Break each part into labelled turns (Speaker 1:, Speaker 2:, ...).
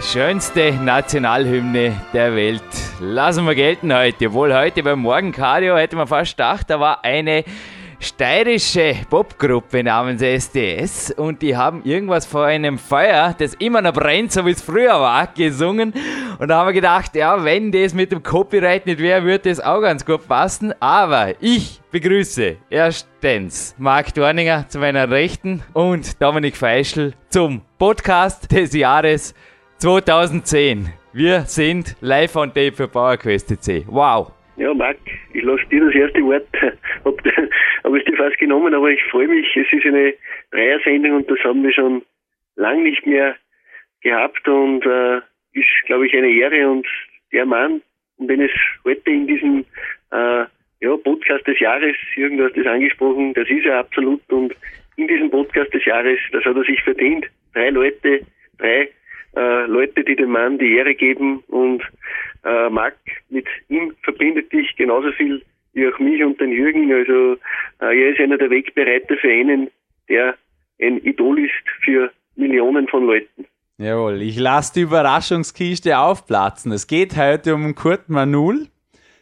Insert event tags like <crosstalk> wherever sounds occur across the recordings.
Speaker 1: schönste Nationalhymne der Welt. Lassen wir gelten heute. Obwohl heute beim Morgencardio hätte man fast gedacht, da war eine steirische Popgruppe namens SDS und die haben irgendwas vor einem Feuer, das immer noch brennt, so wie es früher war, gesungen. Und da haben wir gedacht, ja, wenn das mit dem Copyright nicht wäre, würde das auch ganz gut passen. Aber ich begrüße erstens Marc Dorninger zu meiner Rechten und Dominik Feischl zum Podcast des Jahres 2010. Wir sind live on tape für PowerQuest TC. Wow.
Speaker 2: Ja, Marc, ich lasse dir das erste Wort. Hab, hab es dir fast genommen, aber ich freue mich. Es ist eine Dreiersendung und das haben wir schon lang nicht mehr gehabt und äh, ist, glaube ich, eine Ehre. Und der Mann, um den es heute in diesem äh, ja, Podcast des Jahres, Jürgen, du hast das angesprochen, das ist er absolut. Und in diesem Podcast des Jahres, das hat er sich verdient. Drei Leute, drei äh, Leute, die dem Mann die Ehre geben und äh, Marc, mit ihm verbindet dich genauso viel wie auch mich und den Jürgen. Also äh, er ist einer der Wegbereiter für einen, der ein Idol ist für Millionen von Leuten.
Speaker 1: Jawohl, ich lasse die Überraschungskiste aufplatzen. Es geht heute um Kurt Manul.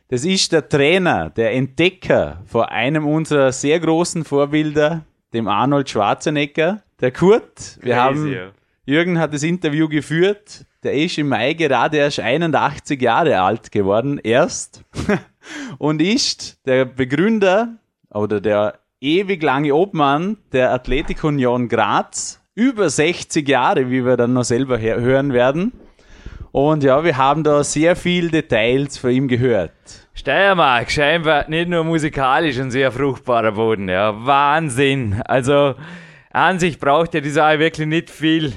Speaker 1: Das ist der Trainer, der Entdecker vor einem unserer sehr großen Vorbilder, dem Arnold Schwarzenegger. Der Kurt, wir Crazy, haben. Jürgen hat das Interview geführt. Der ist im Mai gerade erst 81 Jahre alt geworden, erst. <laughs> Und ist der Begründer oder der ewig lange Obmann der Athletik Union Graz. Über 60 Jahre, wie wir dann noch selber hören werden. Und ja, wir haben da sehr viel Details von ihm gehört. Steiermark, scheinbar nicht nur musikalisch ein sehr fruchtbarer Boden. Ja, Wahnsinn. Also an sich braucht ja die Sache wirklich nicht viel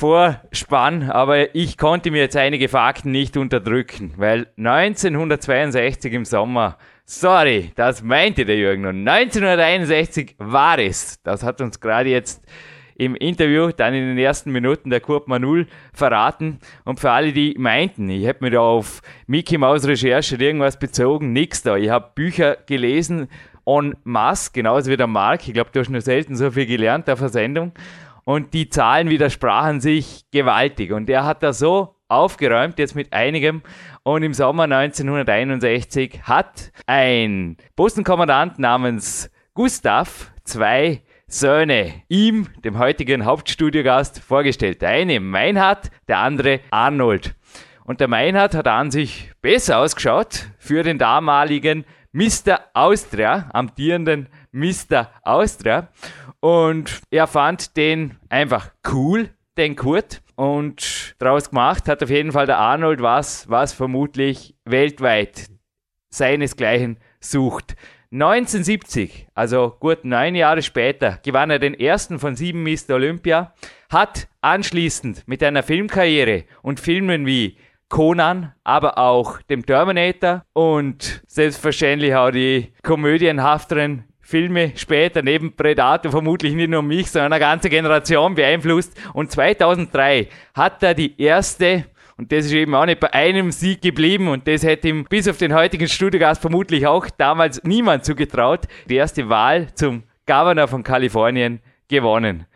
Speaker 1: Vorspann, aber ich konnte mir jetzt einige Fakten nicht unterdrücken, weil 1962 im Sommer, sorry, das meinte der Jürgen, und 1961 war es. Das hat uns gerade jetzt im Interview, dann in den ersten Minuten der Kurt Manul verraten. Und für alle, die meinten, ich hätte mir da auf Mickey Maus Recherche irgendwas bezogen, nix da. Ich habe Bücher gelesen en masse, genauso wie der Mark. Ich glaube, du hast nur selten so viel gelernt auf der Sendung und die Zahlen widersprachen sich gewaltig. Und er hat da so aufgeräumt, jetzt mit einigem. Und im Sommer 1961 hat ein Postenkommandant namens Gustav zwei Söhne ihm, dem heutigen Hauptstudiogast, vorgestellt. Der eine Meinhard, der andere Arnold. Und der Meinhard hat an sich besser ausgeschaut für den damaligen Mr. Austria, amtierenden Mr. Austria. Und er fand den einfach cool, den Kurt. Und daraus gemacht hat auf jeden Fall der Arnold was, was vermutlich weltweit seinesgleichen sucht. 1970, also gut neun Jahre später, gewann er den ersten von sieben Mr. Olympia, hat anschließend mit einer Filmkarriere und Filmen wie Conan, aber auch dem Terminator und selbstverständlich auch die komödienhafteren Filme später neben Predator vermutlich nicht nur mich, sondern eine ganze Generation beeinflusst. Und 2003 hat er die erste und das ist eben auch nicht bei einem Sieg geblieben und das hätte ihm bis auf den heutigen Studiogast vermutlich auch damals niemand zugetraut. Die erste Wahl zum Governor von Kalifornien gewonnen.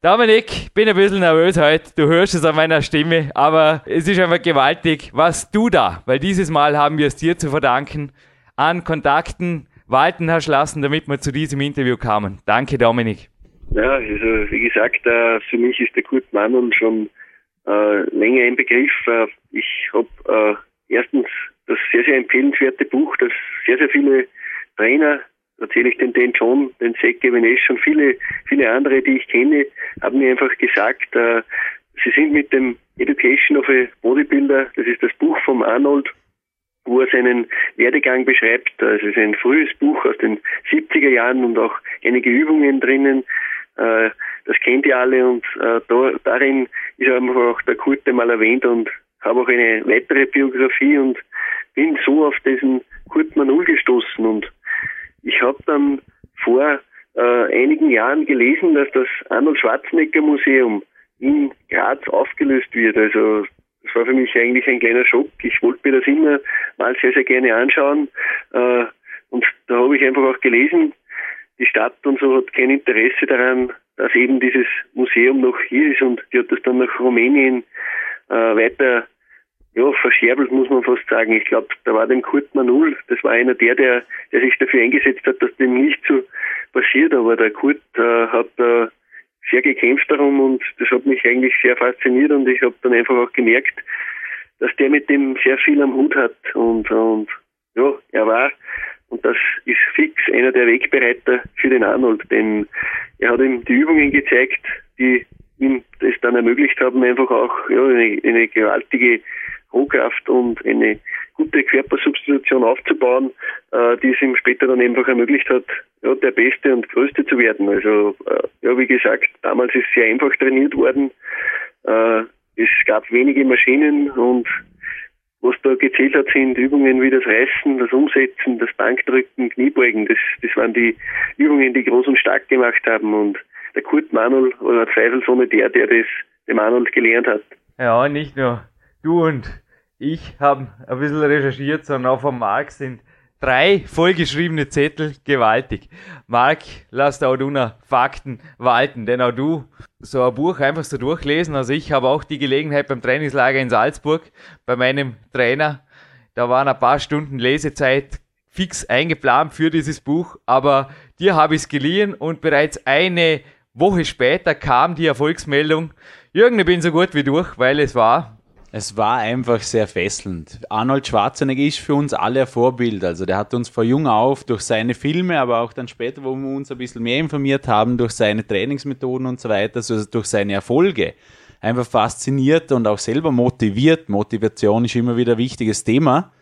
Speaker 1: Dominik, bin ein bisschen nervös heute. Du hörst es an meiner Stimme, aber es ist einfach gewaltig, was du da, weil dieses Mal haben wir es dir zu verdanken, an Kontakten walten hast lassen, damit wir zu diesem Interview kamen. Danke, Dominik.
Speaker 2: Ja, also wie gesagt, äh, für mich ist der Kurt Mann schon äh, länger ein Begriff. Äh, ich habe erstens das sehr, sehr empfehlenswerte Buch, das sehr, sehr viele Trainer, erzähle ich den Dan John, den Zach Gavinesh und viele, viele andere, die ich kenne, haben mir einfach gesagt, äh, Sie sind mit dem Education of a Bodybuilder, das ist das Buch vom Arnold, wo er seinen Werdegang beschreibt. Es ist ein frühes Buch aus den 70er Jahren und auch einige Übungen drinnen. Äh, das kennt ihr alle und äh, da, darin ist einfach auch der Kurt einmal erwähnt und habe auch eine weitere Biografie und bin so auf diesen Kurt Manul gestoßen und ich habe dann vor äh, einigen Jahren gelesen, dass das Arnold Schwarzenegger Museum in Graz aufgelöst wird. Also das war für mich eigentlich ein kleiner Schock. Ich wollte mir das immer mal sehr, sehr gerne anschauen. Äh, und da habe ich einfach auch gelesen, die Stadt und so hat kein Interesse daran, dass eben dieses Museum noch hier ist und die hat das dann nach Rumänien äh, weiter ja, verscherbelt, muss man fast sagen. Ich glaube, da war dem Kurt Manul, das war einer der, der, der sich dafür eingesetzt hat, dass dem nicht so passiert, aber der Kurt äh, hat äh, sehr gekämpft darum und das hat mich eigentlich sehr fasziniert und ich habe dann einfach auch gemerkt, dass der mit dem sehr viel am Hut hat und, und ja, er war und das ist fix einer der Wegbereiter für den Arnold, denn er hat ihm die Übungen gezeigt, die ihm das dann ermöglicht haben, einfach auch ja, eine, eine gewaltige Rohkraft und eine gute Körpersubstitution aufzubauen, äh, die es ihm später dann einfach ermöglicht hat, ja, der Beste und Größte zu werden. Also äh, ja, wie gesagt, damals ist sehr einfach trainiert worden. Äh, es gab wenige Maschinen und was da gezählt hat, sind Übungen wie das Reißen, das Umsetzen, das Bankdrücken, Kniebeugen. Das, das waren die Übungen, die groß und stark gemacht haben. Und der Kurt Manuel war zweifelsohne der, der das dem Arnold gelernt hat.
Speaker 1: Ja, nicht nur du und ich haben ein bisschen recherchiert, sondern auch vom Marc sind drei vollgeschriebene Zettel gewaltig. Marc, lass da auch du noch Fakten walten, denn auch du so ein Buch einfach so durchlesen. Also ich habe auch die Gelegenheit beim Trainingslager in Salzburg bei meinem Trainer. Da waren ein paar Stunden Lesezeit fix eingeplant für dieses Buch, aber dir habe ich es geliehen und bereits eine Woche später kam die Erfolgsmeldung, Jürgen, ich bin so gut wie durch, weil es war
Speaker 3: es war einfach sehr fesselnd. Arnold Schwarzenegger ist für uns alle ein Vorbild. Also der hat uns von jung auf durch seine Filme, aber auch dann später, wo wir uns ein bisschen mehr informiert haben, durch seine Trainingsmethoden und so weiter, also durch seine Erfolge, einfach fasziniert und auch selber motiviert. Motivation ist immer wieder ein wichtiges Thema.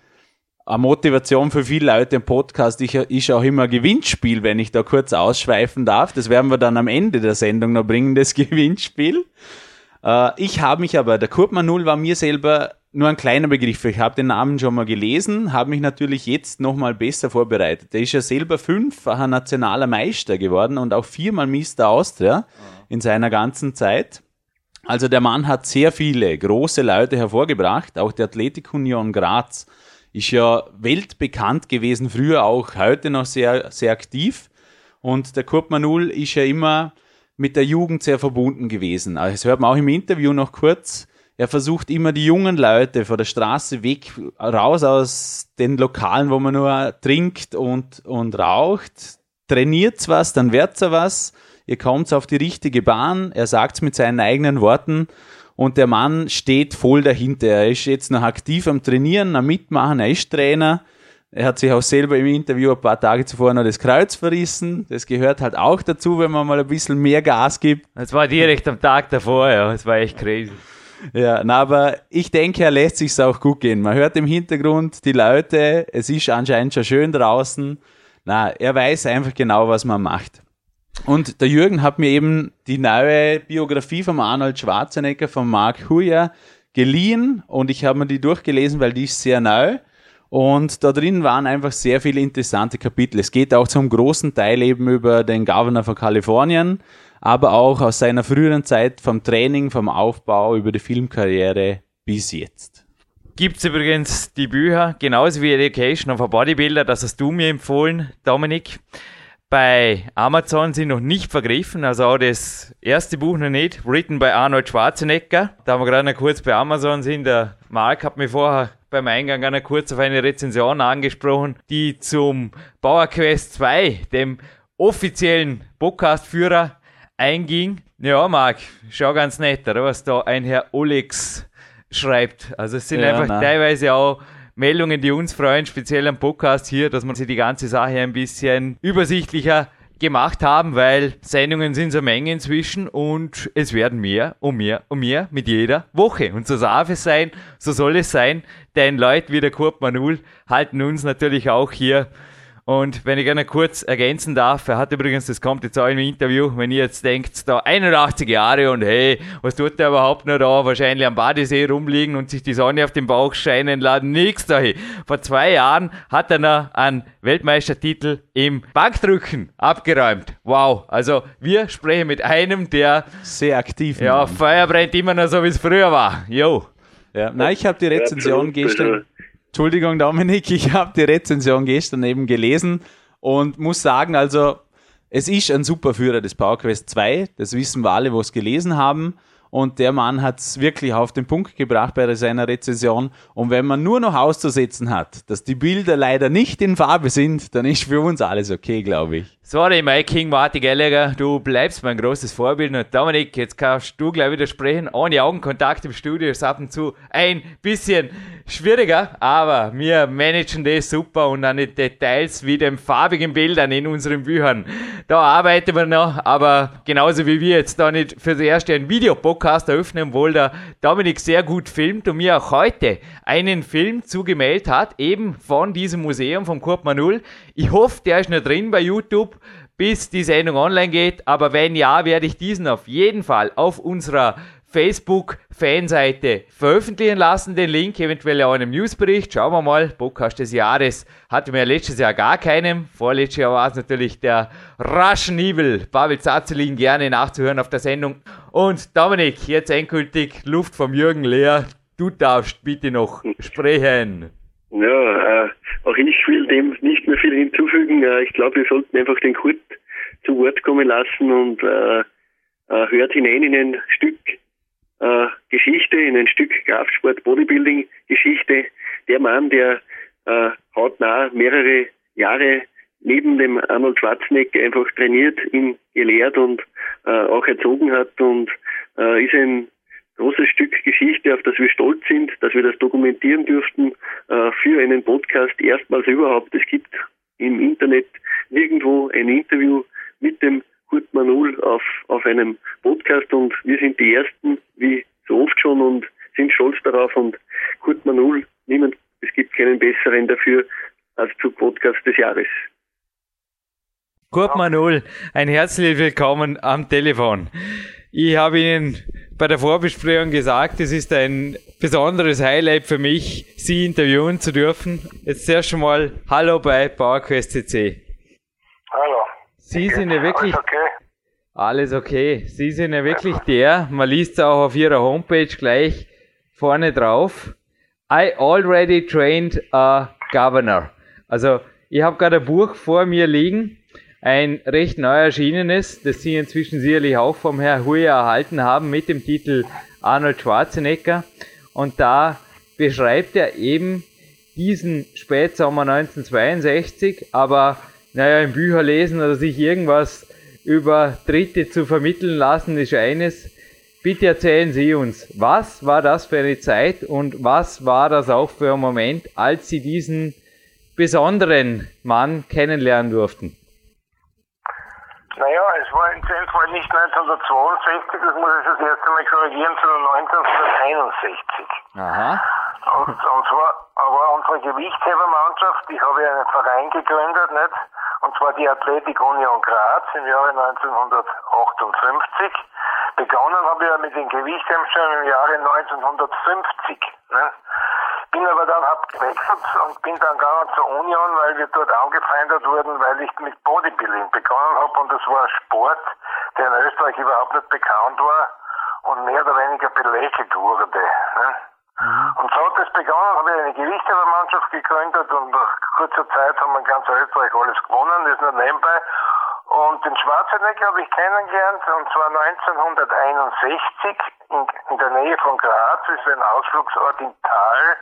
Speaker 3: Eine Motivation für viele Leute im Podcast ist auch immer ein Gewinnspiel, wenn ich da kurz ausschweifen darf. Das werden wir dann am Ende der Sendung noch bringen, das <laughs> Gewinnspiel. Äh, ich habe mich aber, der Kurt Manul war mir selber nur ein kleiner Begriff. Ich habe den Namen schon mal gelesen, habe mich natürlich jetzt nochmal besser vorbereitet. Der ist ja selber fünffacher nationaler Meister geworden und auch viermal Mr. Austria in seiner ganzen Zeit. Also der Mann hat sehr viele große Leute hervorgebracht. Auch die Athletik Union Graz ist ja weltbekannt gewesen, früher auch heute noch sehr, sehr aktiv. Und der Kurt Manul ist ja immer mit der Jugend sehr verbunden gewesen. Also das hört man auch im Interview noch kurz. Er versucht immer die jungen Leute von der Straße weg, raus aus den Lokalen, wo man nur trinkt und, und raucht. Trainiert's was, dann wird's was. Ihr kommt auf die richtige Bahn. Er sagt's mit seinen eigenen Worten. Und der Mann steht voll dahinter. Er ist jetzt noch aktiv am Trainieren, am Mitmachen. Er ist Trainer. Er hat sich auch selber im Interview ein paar Tage zuvor noch das Kreuz verrissen. Das gehört halt auch dazu, wenn man mal ein bisschen mehr Gas gibt.
Speaker 1: Das war direkt am Tag davor, ja. Das war echt crazy.
Speaker 3: Ja, na, aber ich denke, er lässt sich's auch gut gehen. Man hört im Hintergrund die Leute, es ist anscheinend schon schön draußen. Na, er weiß einfach genau, was man macht. Und der Jürgen hat mir eben die neue Biografie von Arnold Schwarzenegger von Mark Huyer geliehen und ich habe mir die durchgelesen, weil die ist sehr neu. Und da drin waren einfach sehr viele interessante Kapitel. Es geht auch zum großen Teil eben über den Governor von Kalifornien, aber auch aus seiner früheren Zeit vom Training, vom Aufbau über die Filmkarriere bis jetzt.
Speaker 1: Gibt es übrigens die Bücher, genauso wie Education of a Bodybuilder, das hast du mir empfohlen, Dominik. Bei Amazon sind noch nicht vergriffen, also auch das erste Buch noch nicht, written by Arnold Schwarzenegger. Da wir gerade noch kurz bei Amazon sind, der Mark hat mir vorher beim Eingang einer kurz auf eine Rezension angesprochen, die zum Bauer Quest 2, dem offiziellen Podcast-Führer, einging. Ja, Marc, schau ganz nett, oder was da ein Herr Olex schreibt. Also es sind ja, einfach nein. teilweise auch Meldungen, die uns freuen, speziell am Podcast hier, dass man sich die ganze Sache ein bisschen übersichtlicher gemacht haben, weil Sendungen sind so Menge inzwischen und es werden mehr und mehr und mehr mit jeder Woche. Und so darf es sein, so soll es sein, denn Leute wie der Kurt Manul halten uns natürlich auch hier und wenn ich gerne kurz ergänzen darf, er hat übrigens, das kommt jetzt auch im Interview, wenn ihr jetzt denkt, da 81 Jahre und hey, was tut der überhaupt noch da? Wahrscheinlich am Badesee rumliegen und sich die Sonne auf den Bauch scheinen laden. Nix dahin. Vor zwei Jahren hat er noch einen Weltmeistertitel im Bankdrücken abgeräumt. Wow. Also wir sprechen mit einem, der
Speaker 3: sehr aktiv
Speaker 1: Ja, Feuer brennt immer noch so, wie es früher war. Jo.
Speaker 3: Ja, nein, ich habe die Rezension gestern Entschuldigung, Dominik, ich habe die Rezension gestern eben gelesen und muss sagen, also es ist ein super Führer des PowerQuest 2, das wissen wir alle, wo es gelesen haben. Und der Mann hat es wirklich auf den Punkt gebracht bei seiner Rezension. Und wenn man nur noch auszusetzen hat, dass die Bilder leider nicht in Farbe sind, dann ist für uns alles okay, glaube ich.
Speaker 1: Sorry, Mike King, Martin Gallagher, du bleibst mein großes Vorbild. Und Dominik, jetzt kannst du gleich widersprechen. Ohne Augenkontakt im Studio ist ab und zu ein bisschen schwieriger, aber wir managen das super und an den Details wie den farbigen Bildern in unseren Büchern. Da arbeiten wir noch, aber genauso wie wir jetzt da nicht für das erste einen Videopodcast eröffnen, obwohl der Dominik sehr gut filmt und mir auch heute einen Film zugemeldet hat, eben von diesem Museum, vom Kurt Manul. Ich hoffe, der ist noch drin bei YouTube bis die Sendung online geht. Aber wenn ja, werde ich diesen auf jeden Fall auf unserer Facebook-Fanseite veröffentlichen lassen, den Link, eventuell auch in einem Newsbericht. Schauen wir mal, Podcast des Jahres hatten wir letztes Jahr gar keinen. Vorletztes Jahr war es natürlich der Russian Evil. Pavel Zazelin gerne nachzuhören auf der Sendung. Und Dominik, jetzt endgültig Luft vom Jürgen leer. Du darfst bitte noch sprechen.
Speaker 2: Ja, äh, auch ich will dem nicht mehr viel hinzufügen. Äh, ich glaube, wir sollten einfach den Kurt zu Wort kommen lassen und äh, äh, hört hinein in ein Stück äh, Geschichte, in ein Stück Kraftsport, Bodybuilding Geschichte. Der Mann, der äh, hautnah mehrere Jahre neben dem Arnold Schwarzenegger einfach trainiert, ihn gelehrt und äh, auch erzogen hat und äh, ist ein großes Stück Geschichte, auf das wir stolz sind, dass wir das dokumentieren dürften äh, für einen Podcast erstmals überhaupt. Es gibt im Internet nirgendwo ein Interview mit dem Kurt Manul auf, auf einem Podcast und wir sind die Ersten, wie so oft schon und sind stolz darauf und Kurt Manul, niemand, es gibt keinen besseren dafür als zu Podcast des Jahres.
Speaker 1: Kurt Manul, ein herzliches Willkommen am Telefon. Ich habe Ihnen bei der Vorbesprechung gesagt, es ist ein besonderes Highlight für mich, Sie interviewen zu dürfen. Jetzt erst einmal Hallo bei PowerQuest CC.
Speaker 4: Hallo.
Speaker 1: Sie sind ja wirklich. Alles okay. Alles okay. Sie sind ja wirklich der, man liest es auch auf Ihrer Homepage gleich vorne drauf. I already trained a governor. Also, ich habe gerade ein Buch vor mir liegen ein recht neu erschienenes, das Sie inzwischen sicherlich auch vom Herr Huye erhalten haben, mit dem Titel Arnold Schwarzenegger. Und da beschreibt er eben diesen Spätsommer 1962, aber naja, im Bücher lesen oder sich irgendwas über Dritte zu vermitteln lassen, ist eines. Bitte erzählen Sie uns, was war das für eine Zeit und was war das auch für ein Moment, als Sie diesen besonderen Mann kennenlernen durften?
Speaker 4: Naja, es war in dem Fall nicht 1962, das muss ich das erste Mal korrigieren, sondern 1961.
Speaker 1: Aha.
Speaker 4: Und, und zwar war unsere Gewichtshebermannschaft, ich habe ja einen Verein gegründet, nicht? Und zwar die Athletik Union Graz im Jahre 1958. Begonnen habe ich ja mit den Gewichtheben schon im Jahre 1950. Ne? Bin aber dann hab gewechselt und bin dann gegangen zur Union, weil wir dort angefeindet wurden, weil ich mit Bodybuilding begonnen habe und das war ein Sport, der in Österreich überhaupt nicht bekannt war und mehr oder weniger belächelt wurde. Ne? Mhm. Und so hat es begonnen, habe ich eine Gewichthebermannschaft gegründet und nach kurzer Zeit haben wir in ganz Österreich alles gewonnen, das ist nur nebenbei. Und den Schwarzenegger habe ich kennengelernt, und zwar 1961 in, der Nähe von Graz ist ein Ausflugsort im Tal,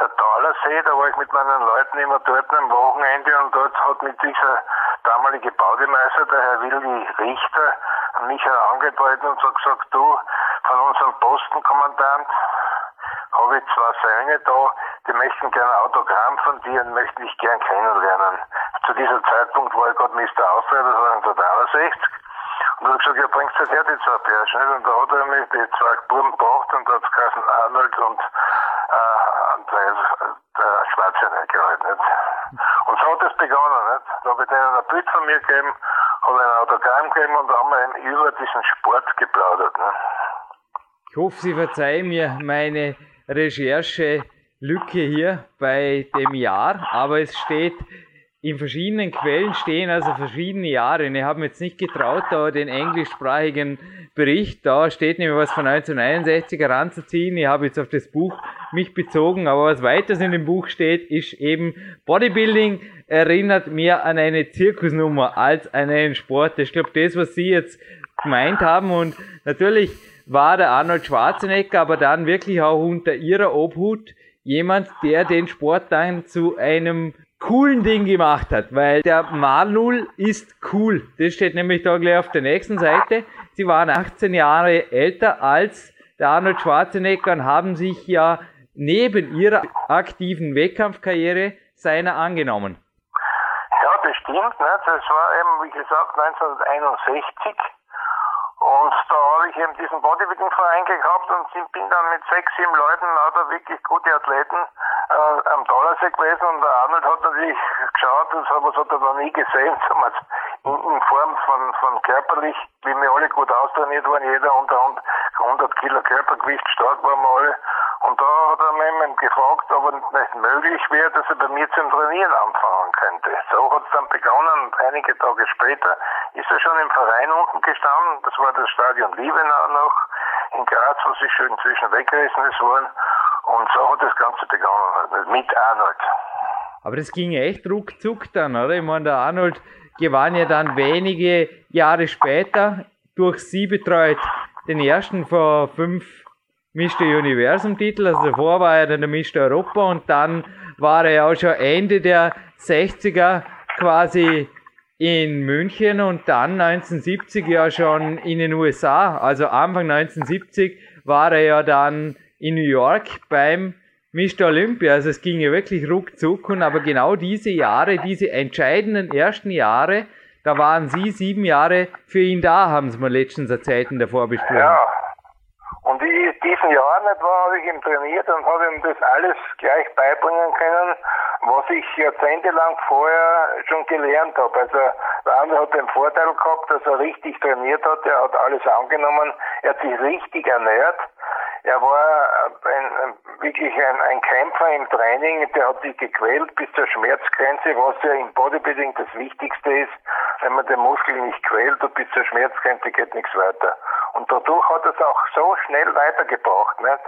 Speaker 4: der Talersee, da war ich mit meinen Leuten immer dort am Wochenende und dort hat mich dieser damalige Baudemeister, der Herr Willi Richter, an mich herangetreten und so gesagt, du, von unserem Postenkommandant habe ich zwei Söhne da, die möchten gerne ein Autogramm von dir und möchten dich gern kennenlernen. Zu diesem Zeitpunkt war ich gerade Mr. Austria, das war in und dann hat gesagt, ja, bringst du dir die zwei Pärchen schnell? Und da hat er mich die zwei Buben gebracht und da hat es Arnold und äh, Andreas äh, Schwarzenegger halt nicht. Und so hat es begonnen, nicht? Da habe ich denen ein Bild von mir gegeben und ein Autogramm gegeben und da haben wir eben über diesen Sport geplaudert. Ne?
Speaker 1: Ich hoffe, Sie verzeihen mir meine Recherche. Lücke hier bei dem Jahr, aber es steht in verschiedenen Quellen stehen also verschiedene Jahre. Und ich habe mir jetzt nicht getraut, da den englischsprachigen Bericht, da steht nämlich was von 1961 heranzuziehen. Ich habe jetzt auf das Buch mich bezogen, aber was weiters in dem Buch steht, ist eben Bodybuilding erinnert mir an eine Zirkusnummer als an einen Sport. Ich glaube, das, was Sie jetzt gemeint haben und natürlich war der Arnold Schwarzenegger, aber dann wirklich auch unter ihrer Obhut jemand, der den Sport dann zu einem coolen Ding gemacht hat, weil der Manul ist cool. Das steht nämlich da gleich auf der nächsten Seite. Sie waren 18 Jahre älter als der Arnold Schwarzenegger und haben sich ja neben ihrer aktiven Wettkampfkarriere seiner angenommen.
Speaker 4: Ja, das stimmt. Ne? Das war eben, wie gesagt, 1961. Und da habe ich eben diesen Bodybuilding-Verein gehabt und bin dann mit sechs, sieben Leuten lauter wirklich gute Athleten äh, am Dollersee gewesen und der Arnold hat natürlich geschaut, das was hat er noch nie gesehen, <laughs> in, in Form von, von körperlich, wie wir alle gut austrainiert waren, jeder unter 100 Kilo Körpergewicht, stark waren wir alle. Und da hat er mich gefragt, ob es nicht möglich wäre, dass er bei mir zum Trainieren anfangen könnte. So hat es dann begonnen und einige Tage später ist er schon im Verein unten gestanden. Das war das Stadion Liebenau noch in Graz, wo sie schön inzwischen weggerissen ist worden. Und so hat das Ganze begonnen, mit Arnold.
Speaker 1: Aber das ging echt ruckzuck dann, oder? Ich meine, der Arnold gewann ja dann wenige Jahre später durch sie betreut den ersten von fünf Mr. Universum-Titel. Also davor war er dann der Mr. Europa und dann war er ja auch schon Ende der 60er quasi in München und dann 1970 ja schon in den USA. Also Anfang 1970 war er ja dann in New York beim Mr. Olympia. Also es ging ja wirklich ruckzuck und aber genau diese Jahre, diese entscheidenden ersten Jahre, da waren Sie sieben Jahre für ihn da, haben Sie mir letztens erzählt in der Vorbesprechung.
Speaker 4: Ja. Und in diesen Jahren etwa habe ich ihm trainiert und habe ihm das alles gleich beibringen können, was ich jahrzehntelang vorher schon gelernt habe. Also der andere hat den Vorteil gehabt, dass er richtig trainiert hat, er hat alles angenommen, er hat sich richtig ernährt er war ein, wirklich ein, ein Kämpfer im Training, der hat sich gequält bis zur Schmerzgrenze, was ja im Bodybuilding das Wichtigste ist. Wenn man den Muskel nicht quält und bis zur Schmerzgrenze geht nichts weiter. Und dadurch hat er es auch so schnell weitergebracht. Ne?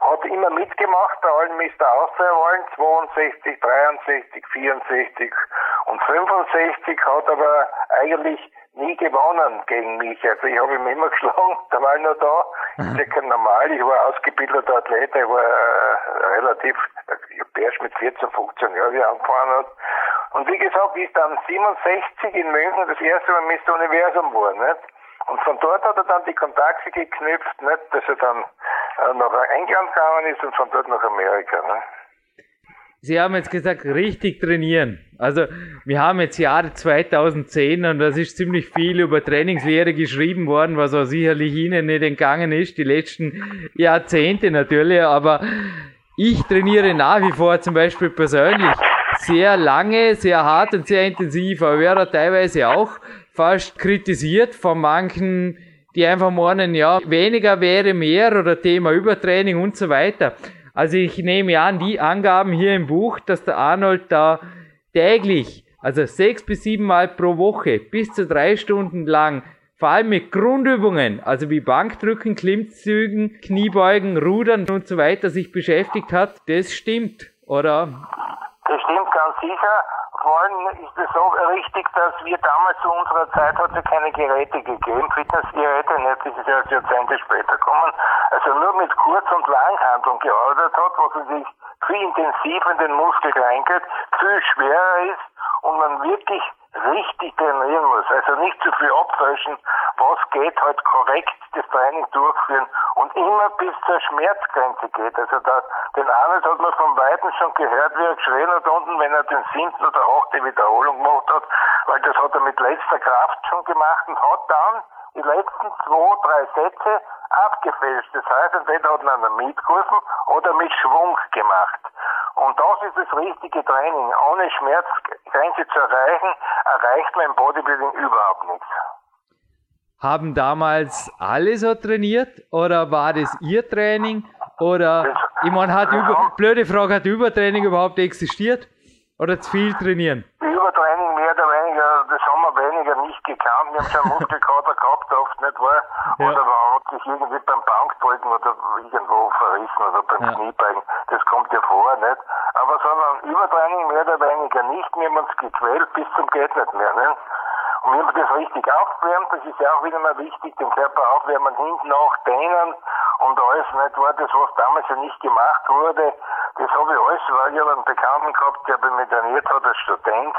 Speaker 4: Hat immer mitgemacht bei allen Mr. Austria-Wahlen, 62, 63, 64 und 65, hat aber eigentlich nie gewonnen gegen mich. Also ich habe ihn immer <laughs> geschlagen, da war ich noch da. Das ist ja normal, ich war ausgebildeter Athlet, ich war äh, relativ, ich habe erst mit 14, 15 Jahren wie angefangen hat. Und wie gesagt, ist dann 67 in München das erste Mal Mr. Universum geworden. Nicht? Und von dort hat er dann die Kontakte geknüpft, nicht? dass er dann äh, nach England gegangen ist und von dort nach Amerika. Ne?
Speaker 1: Sie haben jetzt gesagt, richtig trainieren. Also, wir haben jetzt Jahre 2010 und das ist ziemlich viel über Trainingslehre geschrieben worden, was auch sicherlich Ihnen nicht entgangen ist, die letzten Jahrzehnte natürlich, aber ich trainiere nach wie vor zum Beispiel persönlich sehr lange, sehr hart und sehr intensiv, aber wäre teilweise auch fast kritisiert von manchen, die einfach meinen, ja, weniger wäre mehr oder Thema Übertraining und so weiter. Also ich nehme an, die Angaben hier im Buch, dass der Arnold da täglich, also sechs bis sieben Mal pro Woche, bis zu drei Stunden lang, vor allem mit Grundübungen, also wie Bankdrücken, Klimmzügen, Kniebeugen, Rudern und so weiter, sich beschäftigt hat, das stimmt, oder?
Speaker 4: Das stimmt ganz sicher. Vor allem ist es so richtig, dass wir damals zu unserer Zeit hat es keine Geräte gegeben, Fitnessgeräte, nicht, das ist erst Jahrzehnte später gekommen. Also nur mit Kurz- und Langhandlung gearbeitet hat, was sich viel intensiver in den Muskel reingeht, viel schwerer ist und man wirklich richtig trainieren muss. Also nicht zu viel abfälschen, was geht, halt korrekt das Training durchführen und immer bis zur Schmerzgrenze geht. Also da, den Arnold hat man von Weitem schon gehört, wie er geschrien hat unten, wenn er den siebten oder achte Wiederholung gemacht hat, weil das hat er mit letzter Kraft schon gemacht und hat dann die letzten zwei, drei Sätze abgefälscht. Das heißt, entweder hat man einen mitgeholfen oder mit Schwung gemacht. Und das ist das richtige Training. Ohne Schmerzgrenze zu erreichen, erreicht man im Bodybuilding überhaupt nichts.
Speaker 1: Haben damals alle so trainiert oder war das ihr Training? Oder, ich meine, hat über, blöde Frage, hat Übertraining überhaupt existiert? Oder zu viel trainieren?
Speaker 4: Übertraining mehr oder weniger, das haben wir weniger nicht gekannt. Wir haben schon Muskelkater gehabt, oft nicht wahr?
Speaker 1: Ja.
Speaker 4: Oder man hat sich irgendwie beim Bankdrücken oder irgendwo verrissen oder beim
Speaker 1: Ja.
Speaker 4: Kniebeugen. Das kommt ja vor, nicht? Aber sondern Übertraining mehr oder weniger nicht. Wir haben uns gequält bis zum geht nicht mehr, nicht? Und wir haben das richtig aufgewärmt, das ist ja auch wieder mal wichtig, den Körper aufwärmen, hinten auch dehnen und alles nicht war das, was damals ja nicht gemacht wurde. Das habe ich alles, weil ich habe einen Bekannten gehabt, der bei mir trainiert hat als Student,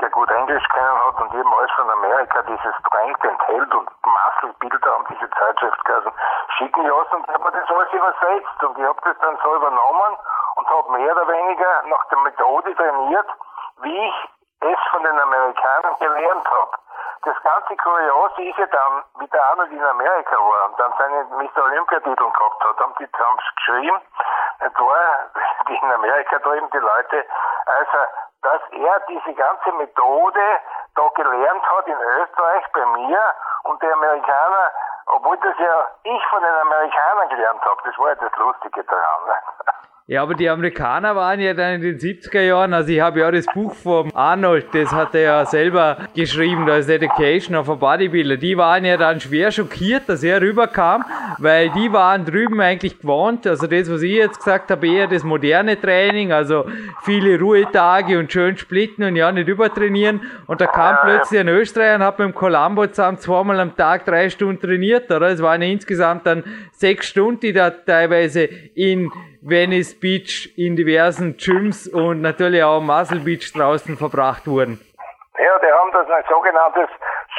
Speaker 4: der gut Englisch kennen hat und eben alles von Amerika, dieses Strength enthält und Muscle-Bilder haben diese Zeitschrift geheißen, schicken lassen und ich habe das alles übersetzt und ich habe das dann so übernommen und habe mehr oder weniger nach der Methode trainiert, wie ich es von den Amerikanern gelernt habe. Das ganze Kuriose ist ja dann, wie der Arnold in Amerika war und dann seine Mr. Olympia-Titel gehabt hat, haben die haben geschrieben, nicht wahr, die in Amerika drüben, die Leute, also, dass er diese ganze Methode da gelernt hat in Österreich bei mir und die Amerikaner, obwohl das ja ich von den Amerikanern gelernt habe, das war ja das Lustige daran. Ne? <laughs>
Speaker 1: Ja, aber die Amerikaner waren ja dann in den 70er Jahren, also ich habe ja das Buch vom Arnold, das hat er ja selber geschrieben, das Dedication of a Bodybuilder, die waren ja dann schwer schockiert, dass er rüberkam, weil die waren drüben eigentlich gewohnt, also das, was ich jetzt gesagt habe, eher das moderne Training, also viele Ruhetage und schön splitten und ja nicht übertrainieren. Und da kam plötzlich ein Österreicher und hat mit dem Columbo zusammen zweimal am Tag drei Stunden trainiert, oder? Es waren insgesamt dann sechs Stunden, die da teilweise in Venice Beach in diversen Gyms und natürlich auch Muscle Beach draußen verbracht wurden.
Speaker 4: Ja, die haben das ein sogenanntes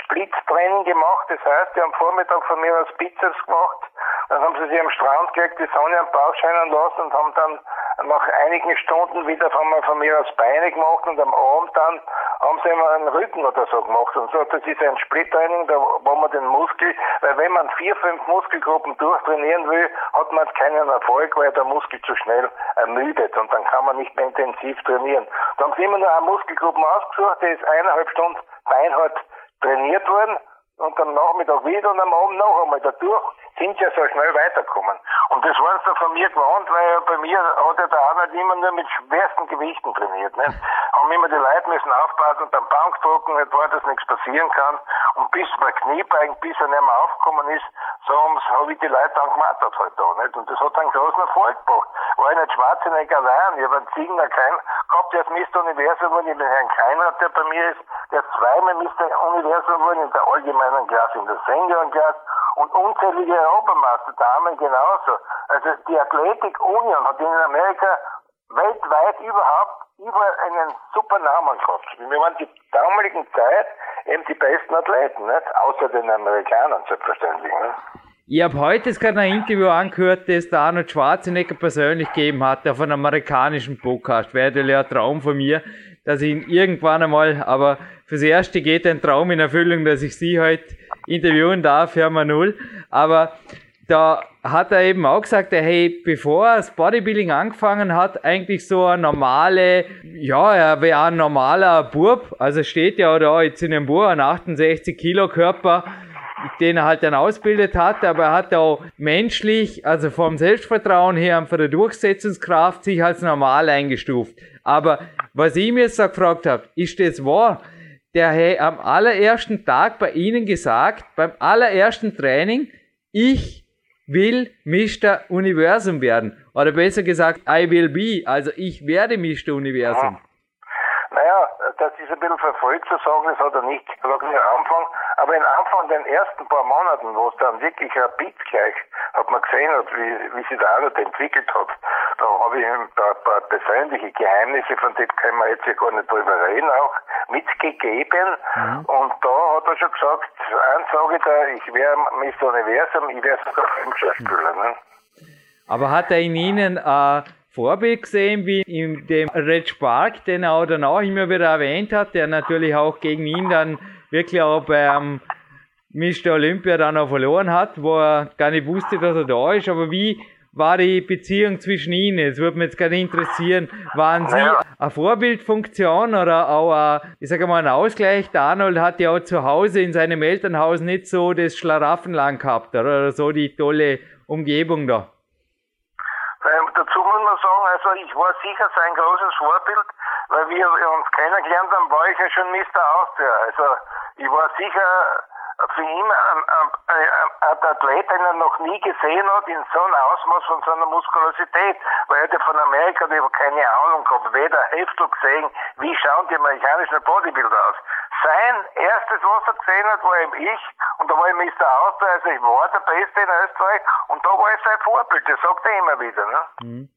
Speaker 4: Split-Training gemacht. Das heißt, die haben Vormittag von mir aus Bizeps gemacht. Dann haben sie sich am Strand gelegt, die Sonne am Bauch scheinen lassen und haben dann nach einigen Stunden wieder von von mir aus Beine gemacht und am Abend dann haben sie immer einen Rücken oder so gemacht. Und so, das ist ein Split-Training, da, wo man den Muskel, weil wenn man vier, fünf Muskelgruppen durchtrainieren will, hat man keinen Erfolg, weil der Muskel zu schnell ermüdet und dann kann man nicht mehr intensiv trainieren. Da haben sie immer nur eine Muskelgruppe ausgesucht, die ist eineinhalb Stunden beinhart trainiert worden und am Nachmittag wieder und am Abend noch einmal dadurch sind ja so schnell weitergekommen. Und das waren sie von mir gewohnt, weil bei mir hat ja der Arnold immer nur mit schwersten Gewichten trainiert. Ne? Haben immer die Leute müssen aufpassen beim Bankdrucken, nicht wahr, dass nichts passieren kann. Und bis bei Kniebeugen, bis er nicht mehr aufgekommen ist, so habe ich die Leute dann gemacht halt da. Nicht? Und das hat einen großen Erfolg gebracht. War ich nicht Schwarzenegger allein, ich habe einen Ziegner Kein gehabt, der ist Mr. Universum geworden, ich den Herrn Keiner, der bei mir ist, der zweimal Mr. Universum geworden, in der allgemeinen Klasse, in der Seniorenklasse und unzählige Europameister, Damen genauso. Also die Athletic Union hat in Amerika weltweit überhaupt überall einen super Namen gehabt. Wir waren die damaligen Zeit eben die besten Athleten, nicht? außer den Amerikanern selbstverständlich. Nicht?
Speaker 1: Ich habe heute gerade ein Interview angehört, das der Arnold Schwarzenegger persönlich gegeben hat auf einem amerikanischen Podcast. Wäre natürlich ein Traum von mir, dass ich ihn irgendwann einmal, aber fürs Erste geht ein Traum in Erfüllung, dass ich Sie heute interviewen darf, Herr Manul. Aber da hat er eben auch gesagt, hey, bevor er das Bodybuilding angefangen hat, eigentlich so ein normale, ja, er wäre ein normaler Bub, also steht ja da jetzt in dem Buch ein 68 Kilo Körper, den er halt dann ausbildet hat, aber er hat auch menschlich, also vom Selbstvertrauen her und von der Durchsetzungskraft sich als normal eingestuft. Aber was ich mir jetzt da gefragt habe, ist das wahr? Der hat am allerersten Tag bei Ihnen gesagt, beim allerersten Training, ich will Mr. Universum werden. Oder besser gesagt, I will be, also ich werde Mr. Universum.
Speaker 4: Naja, das ist ein bisschen verfolgt zu sagen, das hat er nicht gesagt am Anfang, aber im Anfang den ersten paar Monaten, wo es dann wirklich rapid gleich, hat man gesehen hat, wie, wie sich der Arnold entwickelt hat, da habe ich ihm ein paar, persönliche Geheimnisse, von denen können wir jetzt ja gar nicht drüber reden, auch mitgegeben. Und da hat er schon gesagt, eins sage ich da, ich wäre Mr. Universum, ich wäre sogar Filmschauspieler. Ne?
Speaker 1: Aber hat er in Ihnen ein Vorbild gesehen, wie in dem Red Spark, den er auch danach immer wieder erwähnt hat, der natürlich auch gegen ihn dann wirklich auch beim Mr. Olympia dann auch verloren hat, wo er gar nicht wusste, dass er da ist. Aber wie war die Beziehung zwischen Ihnen? Es würde mich jetzt gerne interessieren, waren Sie eine Vorbildfunktion oder auch ein, ich sage mal, ein Ausgleich? Der Arnold hat ja auch zu Hause in seinem Elternhaus nicht so das Schlaraffenland gehabt oder so die tolle Umgebung da.
Speaker 4: Ähm, dazu muss man sagen, also ich war sicher sein großes Vorbild, weil wir uns kennengelernt haben, war ich ja schon Mr. Austria. Also ich war sicher für ihn ein, ein, ein, Athlet, den er noch nie gesehen hat, in so einem Ausmaß von so einer Muskulosität. Weil er von Amerika die keine Ahnung gehabt, weder Heftel gesehen, wie schauen die amerikanischen Bodybuilder aus. Sein erstes, was er gesehen hat, war eben ich, und da war ich Mr. Austria, also ich war der Beste in Österreich, und da war ich sein Vorbild, das sagt er immer wieder. Ne?
Speaker 1: Mhm.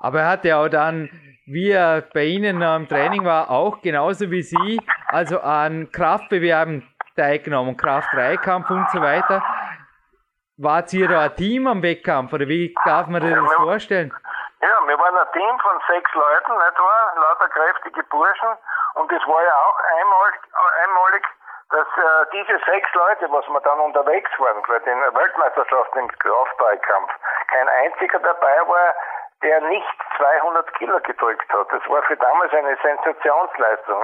Speaker 1: Aber er hat ja auch dann, wie er bei Ihnen am Training war, auch genauso wie Sie, also an Kraftbewerben teilgenommen, Kraft-3-Kampf und so weiter. Wart ihr da ein Team am Wettkampf oder wie darf man das vorstellen?
Speaker 4: Ja, wir waren ein Team von sechs Leuten, nicht wahr? Lauter kräftige Burschen. Und es war ja auch einmalig, einmalig dass äh, diese sechs Leute, was wir dann unterwegs waren, bei den Weltmeisterschaften im Kraftballkampf, kein einziger dabei war, der nicht 200 Kilo gedrückt hat. Das war für damals eine Sensationsleistung.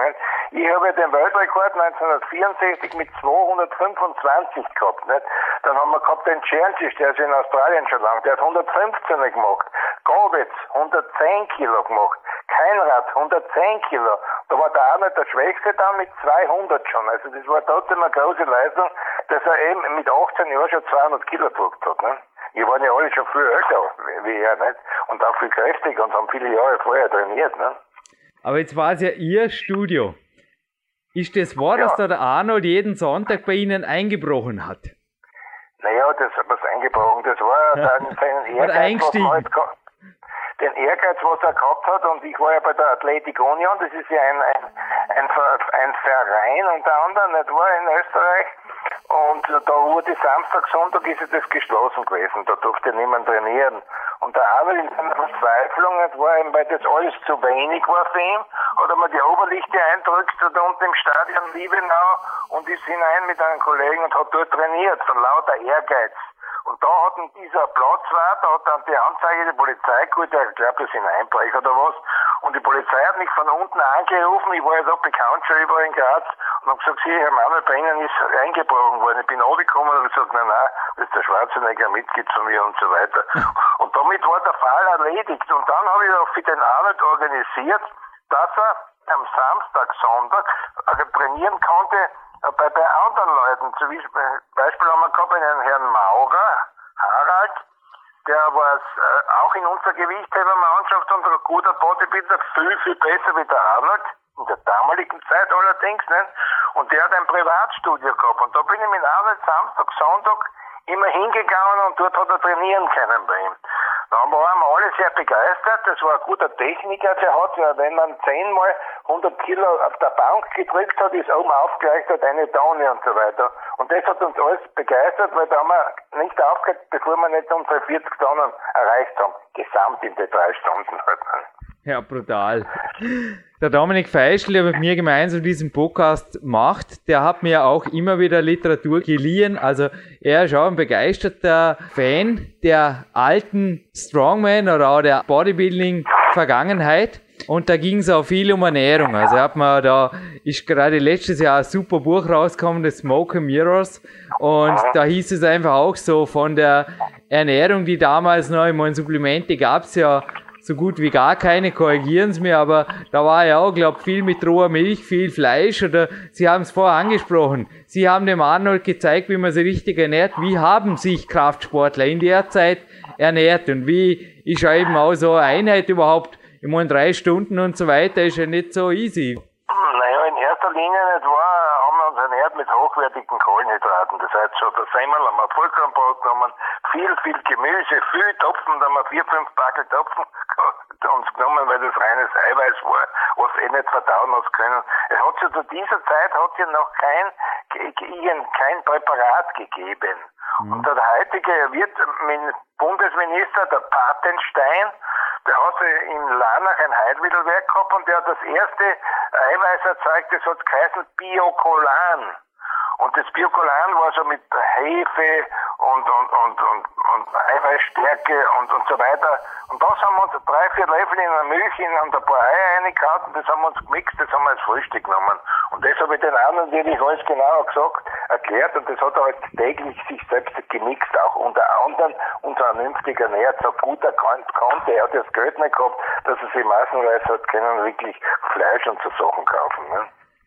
Speaker 4: Ich habe den Weltrekord 1964 mit 225 gehabt. Nicht? Dann haben wir gehabt den Czerncic, der ist in Australien schon lang, der hat 115 gemacht. Gowitz 110 Kilo gemacht. Keinrad 110 Kilo. Da war der Arnold der Schwächste dann mit 200 schon. Also das war trotzdem eine große Leistung, dass er eben mit 18 Jahren schon 200 Kilo gedrückt hat. Nicht? Die waren ja alle schon viel älter wie er, nicht? Und auch viel kräftiger und haben viele Jahre vorher trainiert, ne?
Speaker 1: Aber jetzt war es ja Ihr Studio. Ist das wahr, ja. dass da der Arnold jeden Sonntag bei Ihnen eingebrochen hat?
Speaker 4: Naja, das was eingebrochen, das war ja. dann sein <laughs> Ehrgeiz, was halt, den Ehrgeiz, was er gehabt hat, und ich war ja bei der Athletic Union, das ist ja ein, ein, ein, ein Verein unter anderem, nicht wahr, in Österreich, und da wurde Samstag, Sonntag ist das geschlossen gewesen. Da durfte niemand trainieren. Und der Arnold in seiner Verzweiflung, war ihm, weil das alles zu wenig war für ihn, hat er mal die Oberlichte eindrückt, da unten im Stadion Liebenau und ist hinein mit einem Kollegen und hat dort trainiert, von lauter Ehrgeiz. Und da hat dieser Platzwart, da hat dann die Anzeige der Polizei geholt, der glaubt, das sind Einbrecher oder was. Und die Polizei hat mich von unten angerufen, ich war ja da bekannt schon überall in Graz, und haben gesagt, hier, Herr Manuel, bei Ihnen ist eingebrochen worden. Ich bin angekommen und gesagt, nein, nein, das ist der Schwarzenegger Mitglied von mir und so weiter. Und damit war der Fall erledigt. Und dann habe ich auch für den Arnold organisiert, dass er am Samstag, Sonntag also trainieren konnte äh, bei, bei anderen Leuten. Zum Beispiel haben wir gehabt einen Herrn Maurer, Harald, der war äh, auch in unserer Gewichthebermannschaft und ein guter Bodybuilder, viel, viel besser wie der Arnold, in der damaligen Zeit allerdings, ne? Und der hat ein Privatstudio gehabt. Und da bin ich mit Arnold Samstag, Sonntag immer hingegangen und dort hat er trainieren können bei ihm. Da waren wir alle sehr begeistert. Das war ein guter Techniker, der hat, wenn man zehnmal 100 Kilo auf der Bank gedrückt hat, ist oben aufgerechnet eine Tonne und so weiter. Und das hat uns alles begeistert, weil da haben wir nicht aufgehört, bevor wir nicht unsere 40 Tonnen erreicht haben. Gesamt in den drei Stunden halt.
Speaker 1: Ja, brutal. Der Dominik Feischl, der mit mir gemeinsam diesen Podcast macht, der hat mir auch immer wieder Literatur geliehen. Also er ist auch ein begeisterter Fan der alten Strongman oder auch der Bodybuilding-Vergangenheit. Und da ging es auch viel um Ernährung. Also hat man da ist gerade letztes Jahr ein super Buch rausgekommen, das Smoke Mirrors. Und da hieß es einfach auch so von der Ernährung, die damals noch, ich meine, Supplemente gab es ja so gut wie gar keine, korrigieren Sie mir, aber da war ja auch, glaube viel mit roher Milch, viel Fleisch oder Sie haben es vorher angesprochen. Sie haben dem Arnold gezeigt, wie man sich richtig ernährt. Wie haben sich Kraftsportler in der Zeit ernährt und wie ist ja eben auch so eine Einheit überhaupt? Ich meine, drei Stunden und so weiter ist ja nicht so easy.
Speaker 4: Naja, in erster Linie nicht wahr, ernährt mit hochwertigen Kohlenhydraten. Das heißt schon, der Semmel haben wir Vollkornbrot genommen, viel, viel Gemüse, viel Topfen, da haben wir vier, fünf Backel Topfen <laughs> uns genommen, weil das reines Eiweiß war, was eh nicht verdauen hat können. Es hat ja zu dieser Zeit hat ja noch kein kein Präparat gegeben. Mhm. Und der heutige wird Bundesminister, der Patenstein, der hatte in Lanach ein Heilmittelwerk gehabt und der hat das erste Eiweiß erzeugt, das hat geheißen Biokolan. Und das Biokolan war so mit Hefe und, und, und, und, und Eiweißstärke und, und so weiter. Und das haben wir uns drei, vier Löffel in der Milch in, und ein paar Eier reingehauen und das haben wir uns gemixt, das haben wir als Frühstück genommen. Und das habe ich den anderen wirklich alles genauer gesagt, erklärt und das hat er halt täglich sich selbst gemixt, auch unter anderem und vernünftig ernährt, so gut er konnte. Er hat das Geld nicht gehabt, dass er sich massenweise hat können wirklich Fleisch und so Sachen kaufen. Ne?